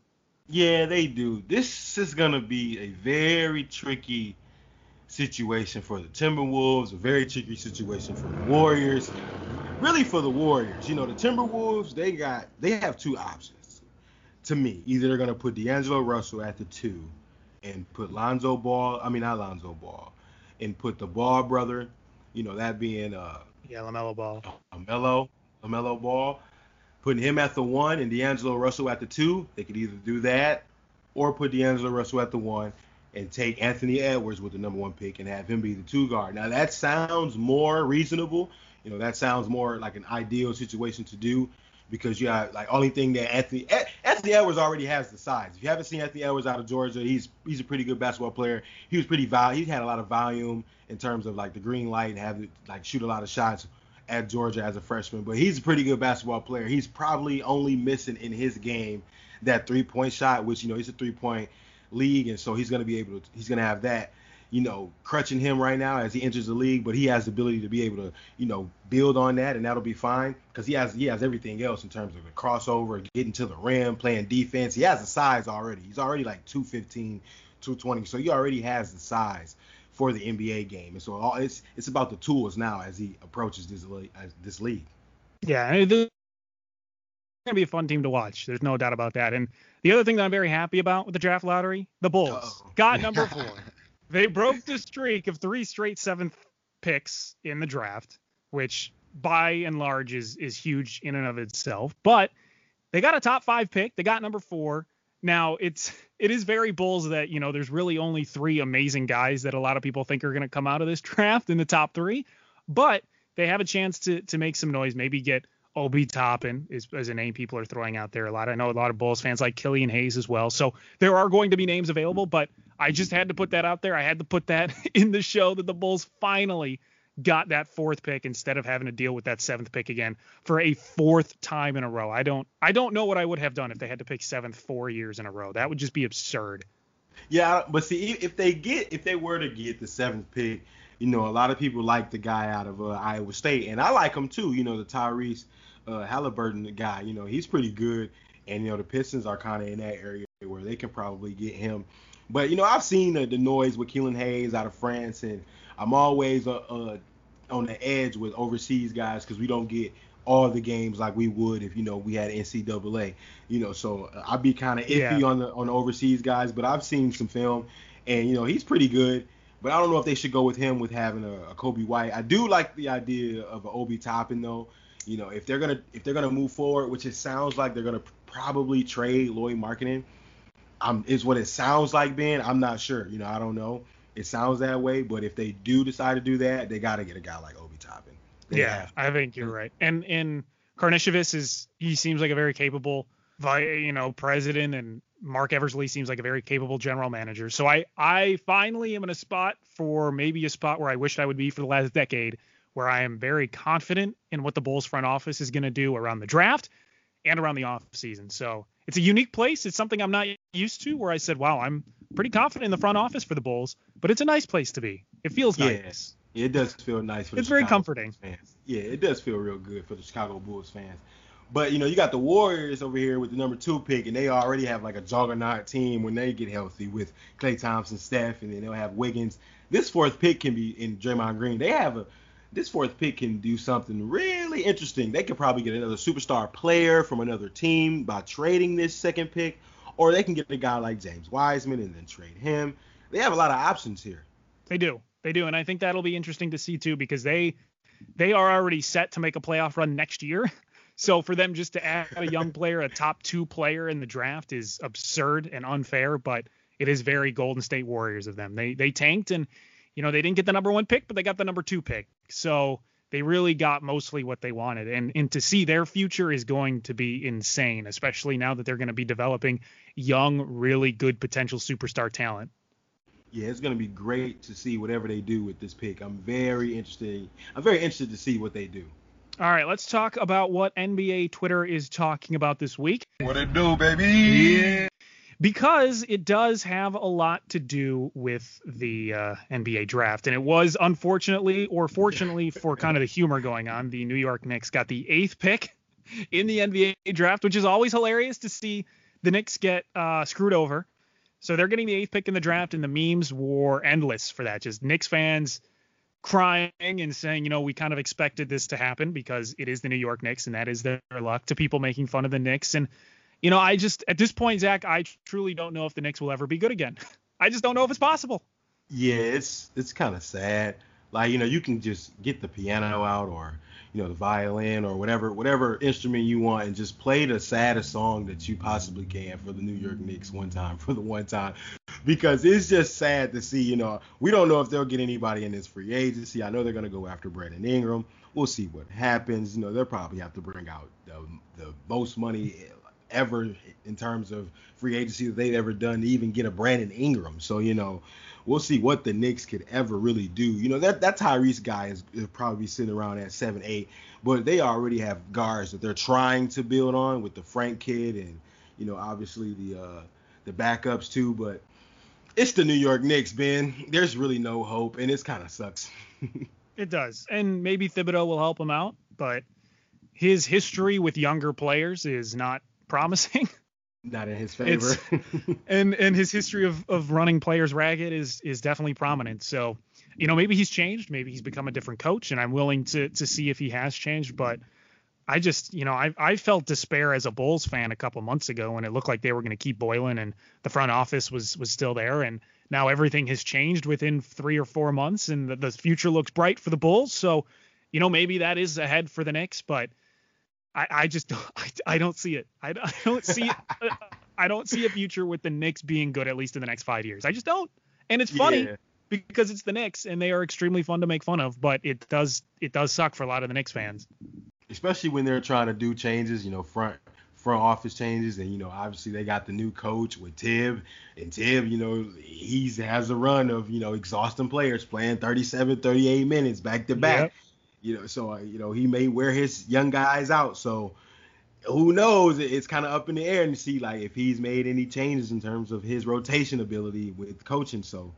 Yeah, they do. This is gonna be a very tricky situation for the Timberwolves, a very tricky situation for the Warriors. Really for the Warriors. You know, the Timberwolves, they got they have two options to me. Either they're gonna put D'Angelo Russell at the two and put Lonzo Ball, I mean not Lonzo Ball, and put the Ball brother, you know, that being uh Yeah, LaMelo Ball. LaMelo, LaMelo Ball putting him at the one and D'Angelo Russell at the two. They could either do that, or put D'Angelo Russell at the one and take Anthony Edwards with the number one pick and have him be the two guard. Now that sounds more reasonable. You know, that sounds more like an ideal situation to do because you have like only thing that Anthony Anthony Edwards already has the size. If you haven't seen Anthony Edwards out of Georgia, he's he's a pretty good basketball player. He was pretty vol he had a lot of volume in terms of like the green light and have like shoot a lot of shots at Georgia as a freshman. But he's a pretty good basketball player. He's probably only missing in his game that three point shot, which you know he's a three point league, and so he's gonna be able to he's gonna have that you know, crutching him right now as he enters the league, but he has the ability to be able to, you know, build on that, and that'll be fine because he has he has everything else in terms of the crossover, getting to the rim, playing defense. He has the size already. He's already like 215, 220, so he already has the size for the NBA game, and so all, it's it's about the tools now as he approaches this this league. Yeah, it's going to be a fun team to watch. There's no doubt about that. And the other thing that I'm very happy about with the draft lottery, the Bulls Uh-oh. got number four. They broke the streak of three straight seventh picks in the draft, which by and large is is huge in and of itself. But they got a top five pick. They got number four. Now it's it is very bulls that you know there's really only three amazing guys that a lot of people think are going to come out of this draft in the top three, but they have a chance to to make some noise, maybe get Obi Toppin is, is a name people are throwing out there a lot. I know a lot of Bulls fans like Killian Hayes as well. So there are going to be names available, but I just had to put that out there. I had to put that in the show that the Bulls finally got that fourth pick instead of having to deal with that seventh pick again for a fourth time in a row. I don't I don't know what I would have done if they had to pick seventh four years in a row. That would just be absurd. Yeah, but see if they get if they were to get the seventh pick, you know, a lot of people like the guy out of uh, Iowa State, and I like him too. You know, the Tyrese uh, Halliburton guy. You know, he's pretty good, and you know the Pistons are kind of in that area where they can probably get him. But you know, I've seen the, the noise with Killian Hayes out of France, and I'm always uh, uh, on the edge with overseas guys because we don't get all the games like we would if you know we had NCAA. You know, so uh, I'd be kind of iffy yeah. on the on the overseas guys, but I've seen some film, and you know he's pretty good. But I don't know if they should go with him with having a, a Coby White. I do like the idea of an Obi Toppin though. You know, if they're gonna if they're gonna move forward, which it sounds like they're gonna probably trade Lauri Markkanen I'm is what it sounds like Ben. I'm not sure. You know, I don't know. It sounds that way, but if they do decide to do that, they got to get a guy like Obi Toppin. Yeah, I think you're right. And and Karnisovas is he seems like a very capable, you know, president, and Marc Eversley seems like a very capable general manager. So I I finally am in a spot for maybe a spot where I wished I would be for the last decade, where I am very confident in what the Bulls front office is going to do around the draft and around the off season. So it's a unique place. It's something I'm not used to. Where I said, "Wow, I'm pretty confident in the front office for the Bulls," but it's a nice place to be. It feels nice. Yeah, it does feel nice for. It's very Chicago comforting. Fans. Yeah, it does feel real good for the Chicago Bulls fans. But you know, you got the Warriors over here with the number two pick, and they already have like a juggernaut team when they get healthy with Klay Thompson, Steph, and then they'll have Wiggins. This fourth pick can be in Draymond Green. They have a this fourth pick can do something really interesting. They could probably get another superstar player from another team by trading this second pick, or they can get a guy like James Wiseman and then trade him. They have a lot of options here. They do. They do, and I think that'll be interesting to see too because they they are already set to make a playoff run next year. So for them just to add a young player, a top two player in the draft is absurd and unfair, but it is very Golden State Warriors of them. They they tanked and you know, they didn't get the number one pick, but they got the number two pick. So they really got mostly what they wanted. And and to see their future is going to be insane, especially now that they're going to be developing young, really good potential superstar talent. Yeah, it's going to be great to see whatever they do with this pick. I'm very interested. I'm very interested to see what they do. All right, let's talk about what NBA Twitter is talking about this week. What it do, baby? Yeah because it does have a lot to do with the uh, NBA draft. And it was unfortunately, or fortunately for kind of the humor going on, the New York Knicks got the eighth pick in the NBA draft, which is always hilarious to see the Knicks get uh, screwed over. So they're getting the eighth pick in the draft, and the memes were endless for that. Just Knicks fans crying and saying, you know, we kind of expected this to happen because it is the New York Knicks and that is their luck to people making fun of the Knicks. And you know, I just at this point, Zach, I truly don't know if the Knicks will ever be good again. I just don't know if it's possible. Yeah, it's it's kind of sad. Like you know, you can just get the piano out, or you know, the violin or whatever whatever instrument you want, and just play the saddest song that you possibly can for the New York Knicks one time for the one time, because it's just sad to see. You know, we don't know if they'll get anybody in this free agency. I know they're gonna go after Brandon Ingram. We'll see what happens. You know, they'll probably have to bring out the, the most money ever in terms of free agency that they've ever done to even get a Brandon Ingram. So you know, we'll see what the Knicks could ever really do. You know, that that Tyrese guy is probably sitting around at seven, eight, but they already have guards that they're trying to build on with the Frank kid and you know obviously the uh, the backups too. But it's the New York Knicks, Ben. There's really no hope, and it kind of sucks. it does, and maybe Thibodeau will help him out, but his history with younger players is not promising. Not in his favor. and and his history of of running players ragged is is definitely prominent. So, you know, maybe he's changed, maybe he's become a different coach, and I'm willing to to see if he has changed. But I just, you know, I I felt despair as a Bulls fan a couple months ago when it looked like they were going to keep boiling and the front office was was still there, and now everything has changed within three or four months, and the, the future looks bright for the Bulls. So, you know, maybe that is ahead for the Knicks, but I, I just don't, I, I don't see it. I, I don't see uh, I don't see a future with the Knicks being good at least in the next five years. I just don't. And it's funny yeah. because it's the Knicks and they are extremely fun to make fun of, but it does it does suck for a lot of the Knicks fans. Especially when they're trying to do changes, you know, front front office changes, and you know, obviously they got the new coach with Tib, and Tib, you know, he's has a run of you know exhausting players playing 37, 38 minutes back to back. You know, so uh, you know he may wear his young guys out. So who knows? It's kind of up in the air to see like if he's made any changes in terms of his rotation ability with coaching. So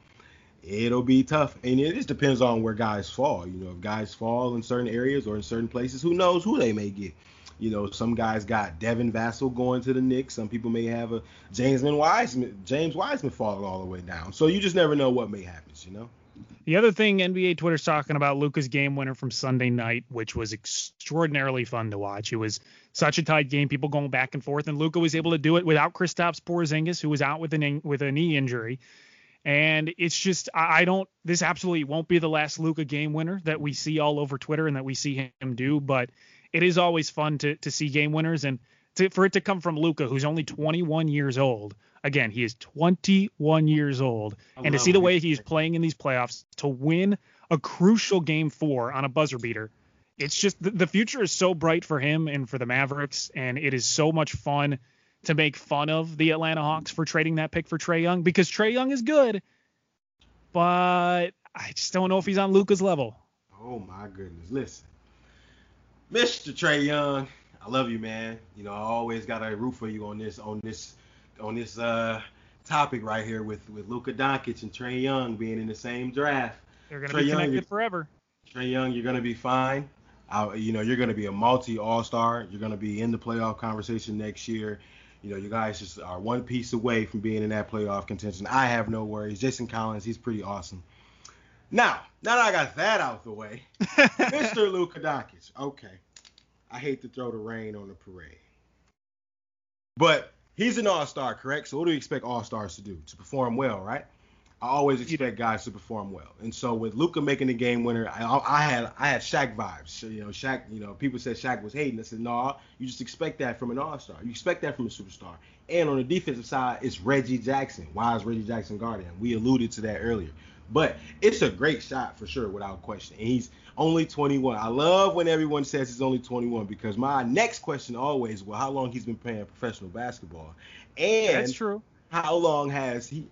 it'll be tough, and it just depends on where guys fall. You know, if guys fall in certain areas or in certain places, who knows who they may get. You know, some guys got Devin Vassell going to the Knicks. Some people may have a James Wiseman, James Wiseman falling all the way down. So you just never know what may happen. You know. The other thing NBA Twitter's talking about Luka's game winner from Sunday night, which was extraordinarily fun to watch. It was such a tight game, people going back and forth, and Luka was able to do it without Kristaps Porzingis, who was out with an with a knee injury. And it's just I don't this absolutely won't be the last Luka game winner that we see all over Twitter and that we see him do, but it is always fun to to see game winners and to, for it to come from Luka, who's only 21 years old Again, he is 21 years old, and to see the way he's playing in these playoffs to win a crucial game four on a buzzer beater, it's just the, the future is so bright for him and for the Mavericks, and it is so much fun to make fun of the Atlanta Hawks for trading that pick for Trae Young because Trae Young is good, but I just don't know if he's on Luka's level. Oh my goodness! Listen, Mr. Trae Young, I love you, man. You know I always got a root for you on this on this on this uh, topic right here with with Luka Doncic and Trae Young being in the same draft. They're gonna Trae be connected Young, forever. Trae Young, you're gonna be fine. I, you know, you're gonna be a multi All Star. You're gonna be in the playoff conversation next year. You know, you guys just are one piece away from being in that playoff contention. I have no worries. Jason Collins, he's pretty awesome. Now, now that I got that out the way, Mr. Luka Doncic. Okay, I hate to throw the rain on the parade, but he's an all star, correct? So what do you expect all stars to do? To perform well, right? I always expect guys to perform well. And so with Luka making the game winner, I, I, had I had Shaq vibes. You know, Shaq. You know, people said Shaq was hating. I said, no, nah, you just expect that from an all star. You expect that from a superstar. And on the defensive side, it's Reggie Jackson. Why is Reggie Jackson guarding? We alluded to that earlier. But it's a great shot for sure, without question. And he's only 21. I love when everyone says he's only 21 because my next question always, well, how long he's been playing professional basketball, and that's true. How long has he?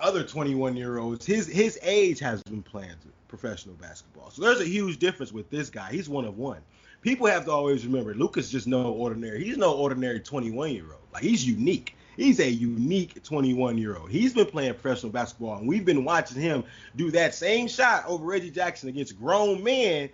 Other 21 year olds, his his age has been playing professional basketball. So there's a huge difference with this guy. He's one of one. People have to always remember, Luka's just no ordinary. He's no ordinary 21 year old. Like he's unique. He's a unique 21 year old. He's been playing professional basketball, and we've been watching him do that same shot over Reggie Jackson against grown men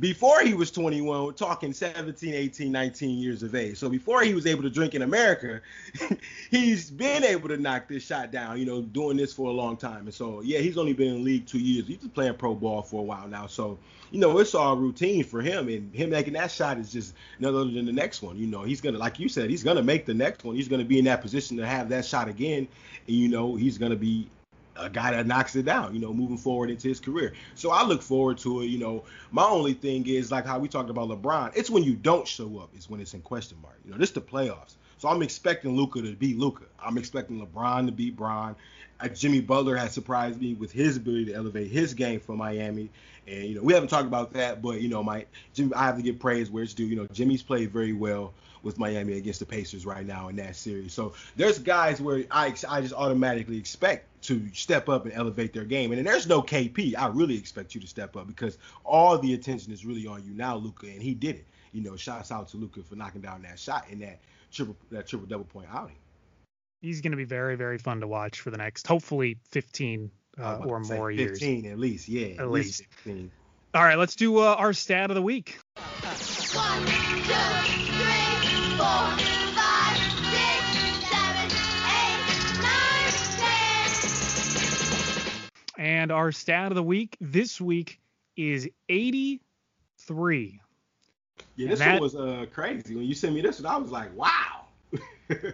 before he was 21, we're talking 17, 18, 19 years of age. So before he was able to drink in America, he's been able to knock this shot down, you know, doing this for a long time. And so, yeah, he's only been in league two years. He's been playing pro ball for a while now. So, you know, it's all routine for him. And him making that shot is just none other than the next one. You know, he's to, like you said, he's to make the next one. He's to be in that position to have that shot again. And, you know, he's to be a guy that knocks it down, you know, moving forward into his career. So I look forward to it. You know, my only thing is like how we talked about LeBron. It's when you don't show up is when it's in question mark. You know, this the playoffs. So I'm expecting Luka to beat Luka. I'm expecting LeBron to beat Bron. Uh, Jimmy Butler has surprised me with his ability to elevate his game for Miami. And you know, we haven't talked about that, but you know, my Jimmy, I have to give praise where it's due. You know, Jimmy's played very well with Miami against the Pacers right now in that series. So there's guys where I I just automatically expect to step up and elevate their game. And then there's no KP. I really expect you to step up because all the attention is really on you now, Luka, and he did it. You know, shouts out to Luka for knocking down that shot in that triple that triple double point outing. He's going to be very very fun to watch for the next hopefully 15 uh, or more 15 years. 15 at least, yeah. At, least. least 15. All right, let's do uh, our stat of the week. One, two, three, four, five, six, seven, eight, nine, ten. And our stat of the week this week is 83. Yeah, this that- one was uh crazy. When you sent me this one, I was like, wow.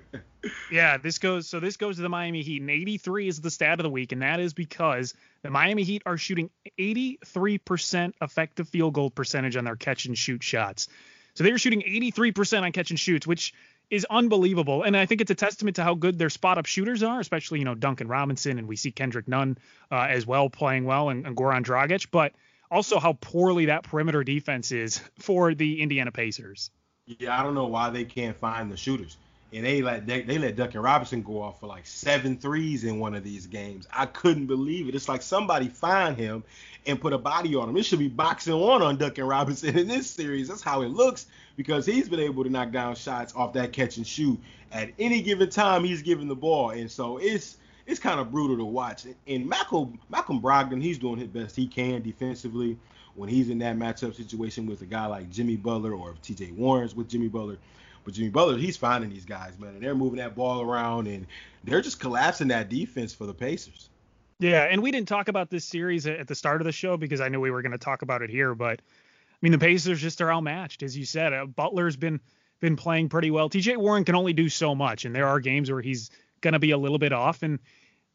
Yeah, this goes so this goes to the Miami Heat, and 83 is the stat of the week, and that is because the Miami Heat are shooting 83% effective field goal percentage on their catch and shoot shots. So they were shooting 83% on catch and shoots, which is unbelievable. And I think it's a testament to how good their spot up shooters are, especially you know Duncan Robinson, and we see Kendrick Nunn uh, as well playing well, and, and Goran Dragic, but also how poorly that perimeter defense is for the Indiana Pacers. Yeah, I don't know why they can't find the shooters. And they let they, they let Duncan Robinson go off for like seven threes in one of these games. I couldn't believe it. It's like somebody find him and put a body on him. It should be boxing one on Duncan Robinson in this series. That's how it looks because he's been able to knock down shots off that catch and shoot at any given time he's given the ball. And so it's it's kind of brutal to watch. And Malcolm Malcolm Brogdon, he's doing his best he can defensively when he's in that matchup situation with a guy like Jimmy Butler or TJ Warren's with Jimmy Butler. But Jimmy Butler, he's finding these guys, man, and they're moving that ball around and they're just collapsing that defense for the Pacers. Yeah, and we didn't talk about this series at the start of the show because I knew we were going to talk about it here. But I mean, the Pacers just are outmatched, as you said. Uh, Butler's been been playing pretty well. T.J. Warren can only do so much, and there are games where he's going to be a little bit off. And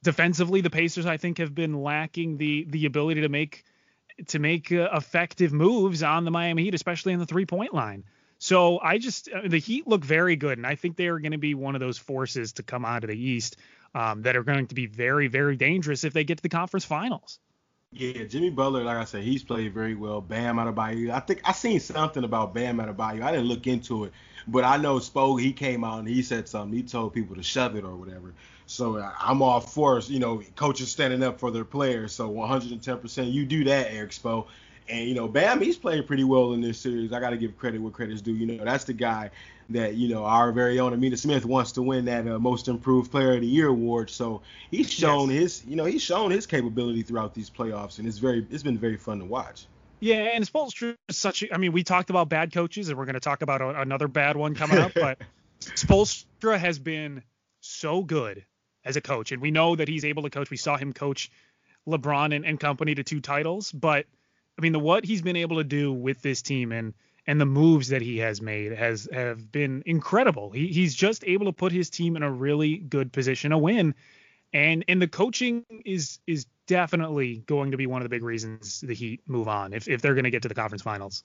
defensively, the Pacers I think have been lacking the the ability to make to make uh, effective moves on the Miami Heat, especially in the three point line. So I just uh, the Heat look very good, and I think they are going to be one of those forces to come out of the East um, that are going to be very, very dangerous if they get to the conference finals. Yeah, Jimmy Butler, like I said, he's played very well. Bam Adebayo, I think I seen something about Bam Adebayo. I didn't look into it, but I know Spo he came out and he said something. He told people to shove it or whatever. So uh, I'm all for you know coaches standing up for their players. So 110%, you do that, Erik Spo. And you know, Bam, he's playing pretty well in this series. I got to give credit where credit's due. You know, that's the guy that you know our very own Amina Smith wants to win that uh, Most Improved Player of the Year award. So he's shown his, you know, he's shown his capability throughout these playoffs, and it's very, it's been very fun to watch. Yeah, and Spoelstra is such. A, I mean, we talked about bad coaches, and we're going to talk about a, another bad one coming up. but Spoelstra has been so good as a coach, and we know that he's able to coach. We saw him coach LeBron and, and company to two titles, but I mean, the what he's been able to do with this team and and the moves that he has made has have been incredible. He, he's just able to put his team in a really good position to win, and and the coaching is is definitely going to be one of the big reasons the Heat move on if if they're going to get to the conference finals.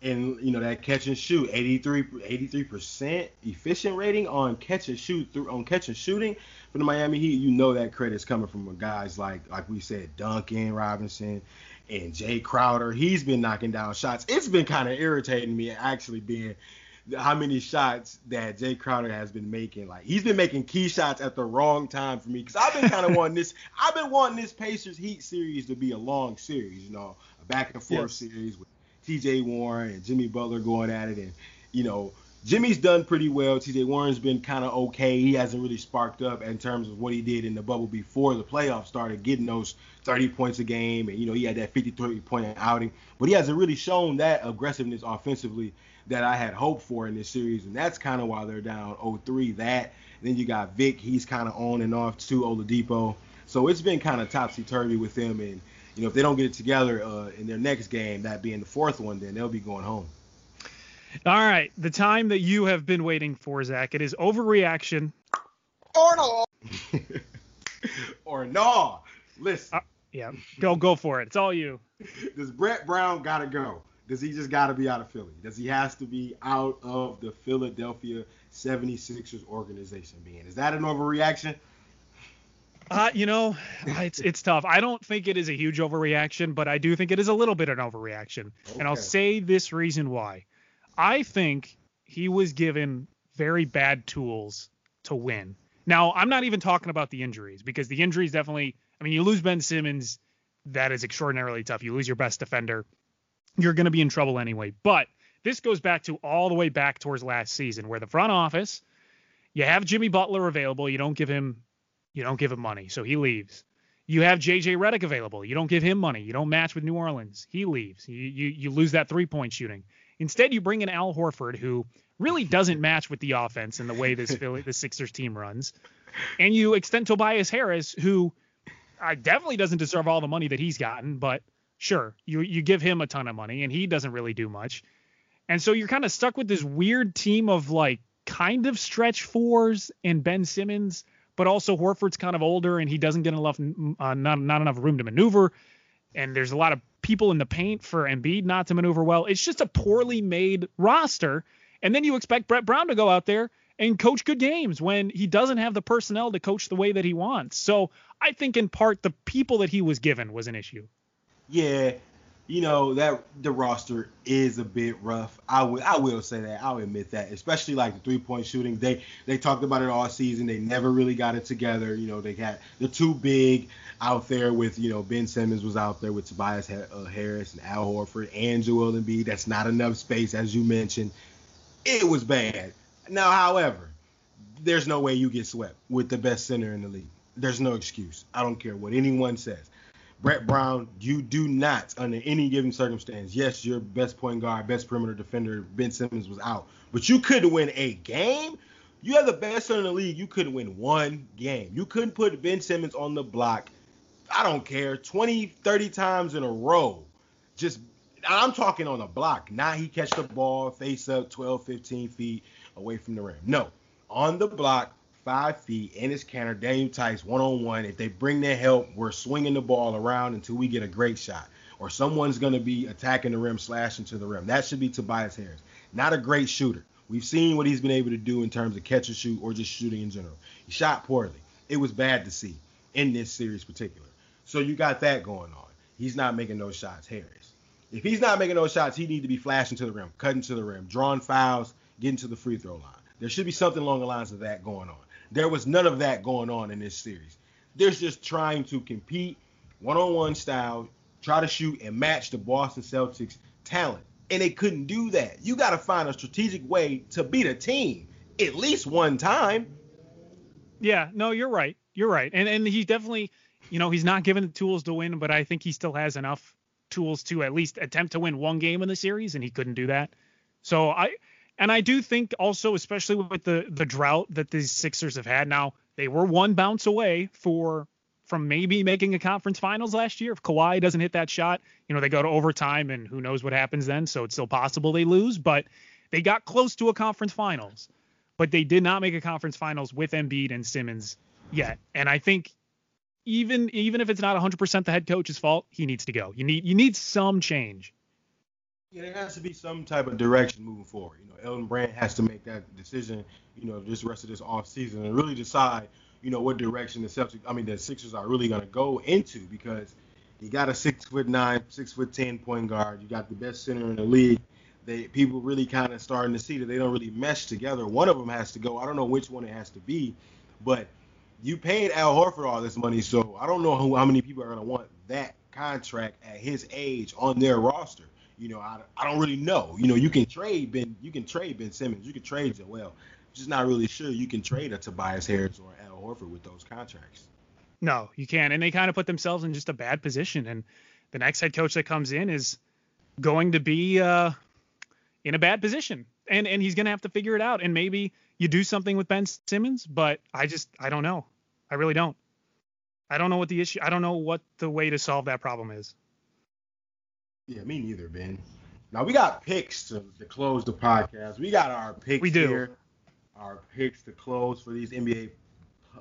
And you know that catch and shoot, 83 percent efficient rating on catch and shoot through on catch and shooting for the Miami Heat. You know that credit's coming from guys like like we said, Duncan Robinson and Jae Crowder. He's been knocking down shots. It's been kind of irritating me actually being how many shots that Jae Crowder has been making. Like he's been making key shots at the wrong time for me because I've been kind of wanting this. I've been wanting this Pacers Heat series to be a long series, you know, a back and forth Yes. series with T.J. Warren and Jimmy Butler going at it, and you know. Jimmy's done pretty well. T.J. Warren's been kind of okay. He hasn't really sparked up in terms of what he did in the bubble before the playoffs started, getting those 30 points a game, and you know he had that 53 point outing, but he hasn't really shown that aggressiveness offensively that I had hoped for in this series, and that's kind of why they're down 0-3. That then you got Vic, he's kind of on and off too, Oladipo, so it's been kind of topsy turvy with them, and you know if they don't get it together uh, in their next game, that being the fourth one, then they'll be going home. All right, the time that you have been waiting for, Zach. It is overreaction. or no. or no. Listen, Uh, Yeah, go go for it. It's all you. does Brett Brown gotta go? Does he just gotta be out of Philly? Does he has to be out of the Philadelphia 76ers organization? Being is that an overreaction? Uh, you know, it's it's tough. I don't think it is a huge overreaction, but I do think it is a little bit of an overreaction. And I'll say this reason why. I think he was given very bad tools to win. Now, I'm not even talking about the injuries because the injuries definitely, I mean, you lose Ben Simmons, that is extraordinarily tough. You lose your best defender, you're going to be in trouble anyway. But this goes back to all the way back towards last season where the front office, you have Jimmy Butler available, you don't give him you don't give him money, so he leaves. You have JJ Redick available. You don't give him money. You don't match with New Orleans. He leaves. You you, you lose that three point shooting. Instead, you bring in Al Horford, who really doesn't match with the offense and the way this Philly, the Sixers team runs. And you extend Tobias Harris, who uh, definitely doesn't deserve all the money that he's gotten, but sure, you you give him a ton of money and he doesn't really do much. And so you're kind of stuck with this weird team of like kind of stretch fours and Ben Simmons, but also Horford's kind of older and he doesn't get enough uh, not not enough room to maneuver. And there's a lot of people in the paint for Embiid not to maneuver well. It's just a poorly made roster. And then you expect Brett Brown to go out there and coach good games when he doesn't have the personnel to coach the way that he wants. So I think in part the people that he was given was an issue. Yeah, you know that the roster is a bit rough. I will I will say that. I'll admit that, especially like the three point shooting. They they talked about it all season. They never really got it together. You know they had the two big out there with you know Ben Simmons was out there with Tobias uh, Harris and Al Horford and Joel Embiid. That's not enough space as you mentioned. It was bad. Now, however, there's no way you get swept with the best center in the league. There's no excuse. I don't care what anyone says. Brett Brown, you do not, under any given circumstance, yes, your best point guard, best perimeter defender, Ben Simmons was out, but you couldn't win a game. You have the best center in the league. You couldn't win one game. You couldn't put Ben Simmons on the block. I don't care, 20, 30 times in a row. Just, I'm talking on the block. Not he catch the ball face up 12, 15 feet away from the rim. No, on the block, five feet in his counter, Daniel Theis one on one. If they bring their help, we're swinging the ball around until we get a great shot, or someone's going to be attacking the rim, slashing to the rim. That should be Tobias Harris. Not a great shooter. We've seen what he's been able to do in terms of catch and shoot or just shooting in general. He shot poorly. It was bad to see in this series particular. So you got that going on. He's not making those shots, Harris. If he's not making those shots, he need to be flashing to the rim, cutting to the rim, drawing fouls, getting to the free throw line. There should be something along the lines of that going on. There was none of that going on in this series. There's just trying to compete one-on-one style, try to shoot and match the Boston Celtics talent. And they couldn't do that. You got to find a strategic way to beat a team at least one time. Yeah, no, you're right. You're right. And and he definitely, you know, he's not given the tools to win, but I think he still has enough tools to at least attempt to win one game in the series, and he couldn't do that. So I and I do think also, especially with the the drought that these Sixers have had now, they were one bounce away for from maybe making a conference finals last year. If Kawhi doesn't hit that shot, you know, they go to overtime and who knows what happens then. So it's still possible they lose, but they got close to a conference finals. But they did not make a conference finals with Embiid and Simmons yet. And I think even even if it's not 100% the head coach's fault, he needs to go. You need you need some change. Yeah, there has to be some type of direction moving forward. You know, Elton Brand has to make that decision, you know, this rest of this off season and really decide, you know, what direction the Celtics, I mean, the Sixers are really going to go into because you got a six foot nine, six foot ten point guard. You got the best center in the league. They people really kind of starting to see that they don't really mesh together. One of them has to go. I don't know which one it has to be, but you paid Al Horford all this money, so I don't know who, how many people are going to want that contract at his age on their roster. You know, I, I don't really know. You know, you can trade Ben, you can trade Ben Simmons, you can trade Joel. Just not really sure you can trade a Tobias Harris or Al Horford with those contracts. No, you can't. And they kind of put themselves in just a bad position. And the next head coach that comes in is going to be uh, in a bad position. And and he's gonna have to figure it out. And maybe you do something with Ben Simmons, but I just I don't know. I really don't. I don't know what the issue. I don't know what the way to solve that problem is. Yeah, me neither, Ben. Now we got picks to, to close the podcast. We got our picks We do. here. Our picks to close for these NBA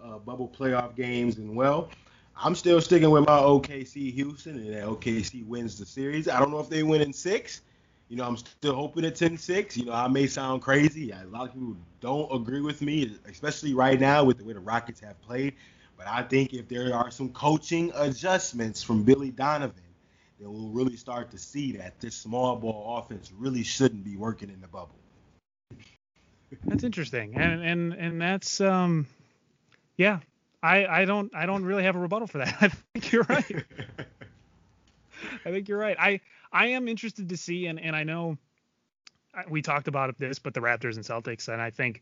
uh, bubble playoff games, and well, I'm still sticking with my OKC Houston, and that OKC wins the series. I don't know if they win in six. You know, I'm still hoping it's in six. You know, I may sound crazy. A lot of people don't agree with me, especially right now with the way the Rockets have played. But I think if there are some coaching adjustments from Billy Donovan, then we'll really start to see that this small ball offense really shouldn't be working in the bubble. That's interesting, and and and that's um, yeah. I I don't I don't really have a rebuttal for that. I think you're right. I think you're right. I I am interested to see, and and I know we talked about this, but the Raptors and Celtics, and I think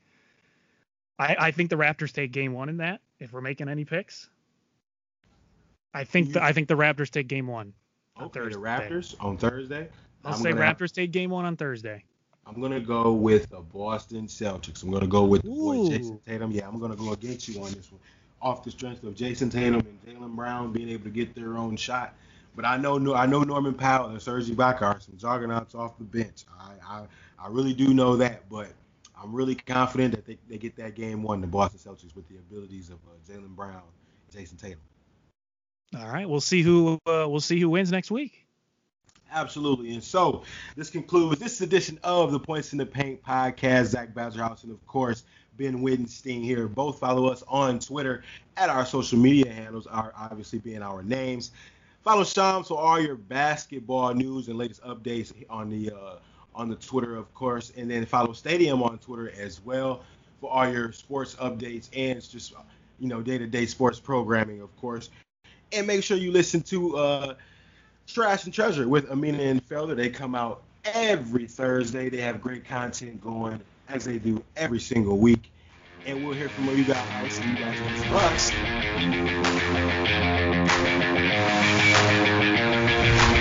I I think the Raptors take Game One in that. If we're making any picks, I think the, I think the Raptors take Game One. On okay, Thursday. the Raptors on Thursday. I'll say Raptors take Game One on Thursday. I'm gonna go with the Boston Celtics. I'm gonna go with the boy Jayson Tatum. Yeah, I'm gonna go against you on this one, off the strength of Jayson Tatum and Jaylen Brown being able to get their own shot. But I know I know Norman Powell and Serge Ibaka are some juggernauts off the bench. I, I I really do know that, but I'm really confident that they, they get that game one, the Boston Celtics, with the abilities of uh, Jaylen Brown, Jayson Tatum. All right, we'll see who uh, we'll see who wins next week. Absolutely. And so this concludes this edition of the Points in the Paint podcast. Zach Badgerhouse and of course Ben Wittenstein here. Both follow us on Twitter at our social media handles, are obviously being our names. Follow Shams for all your basketball news and latest updates on the uh, on the Twitter, of course, and then follow Stadium on Twitter as well for all your sports updates and just you know day-to-day sports programming, of course and make sure you listen to uh, Trash and Treasure with Amina and Felder. They come out every Thursday. They have great content going as they do every single week. And we'll hear from you guys. See you guys on.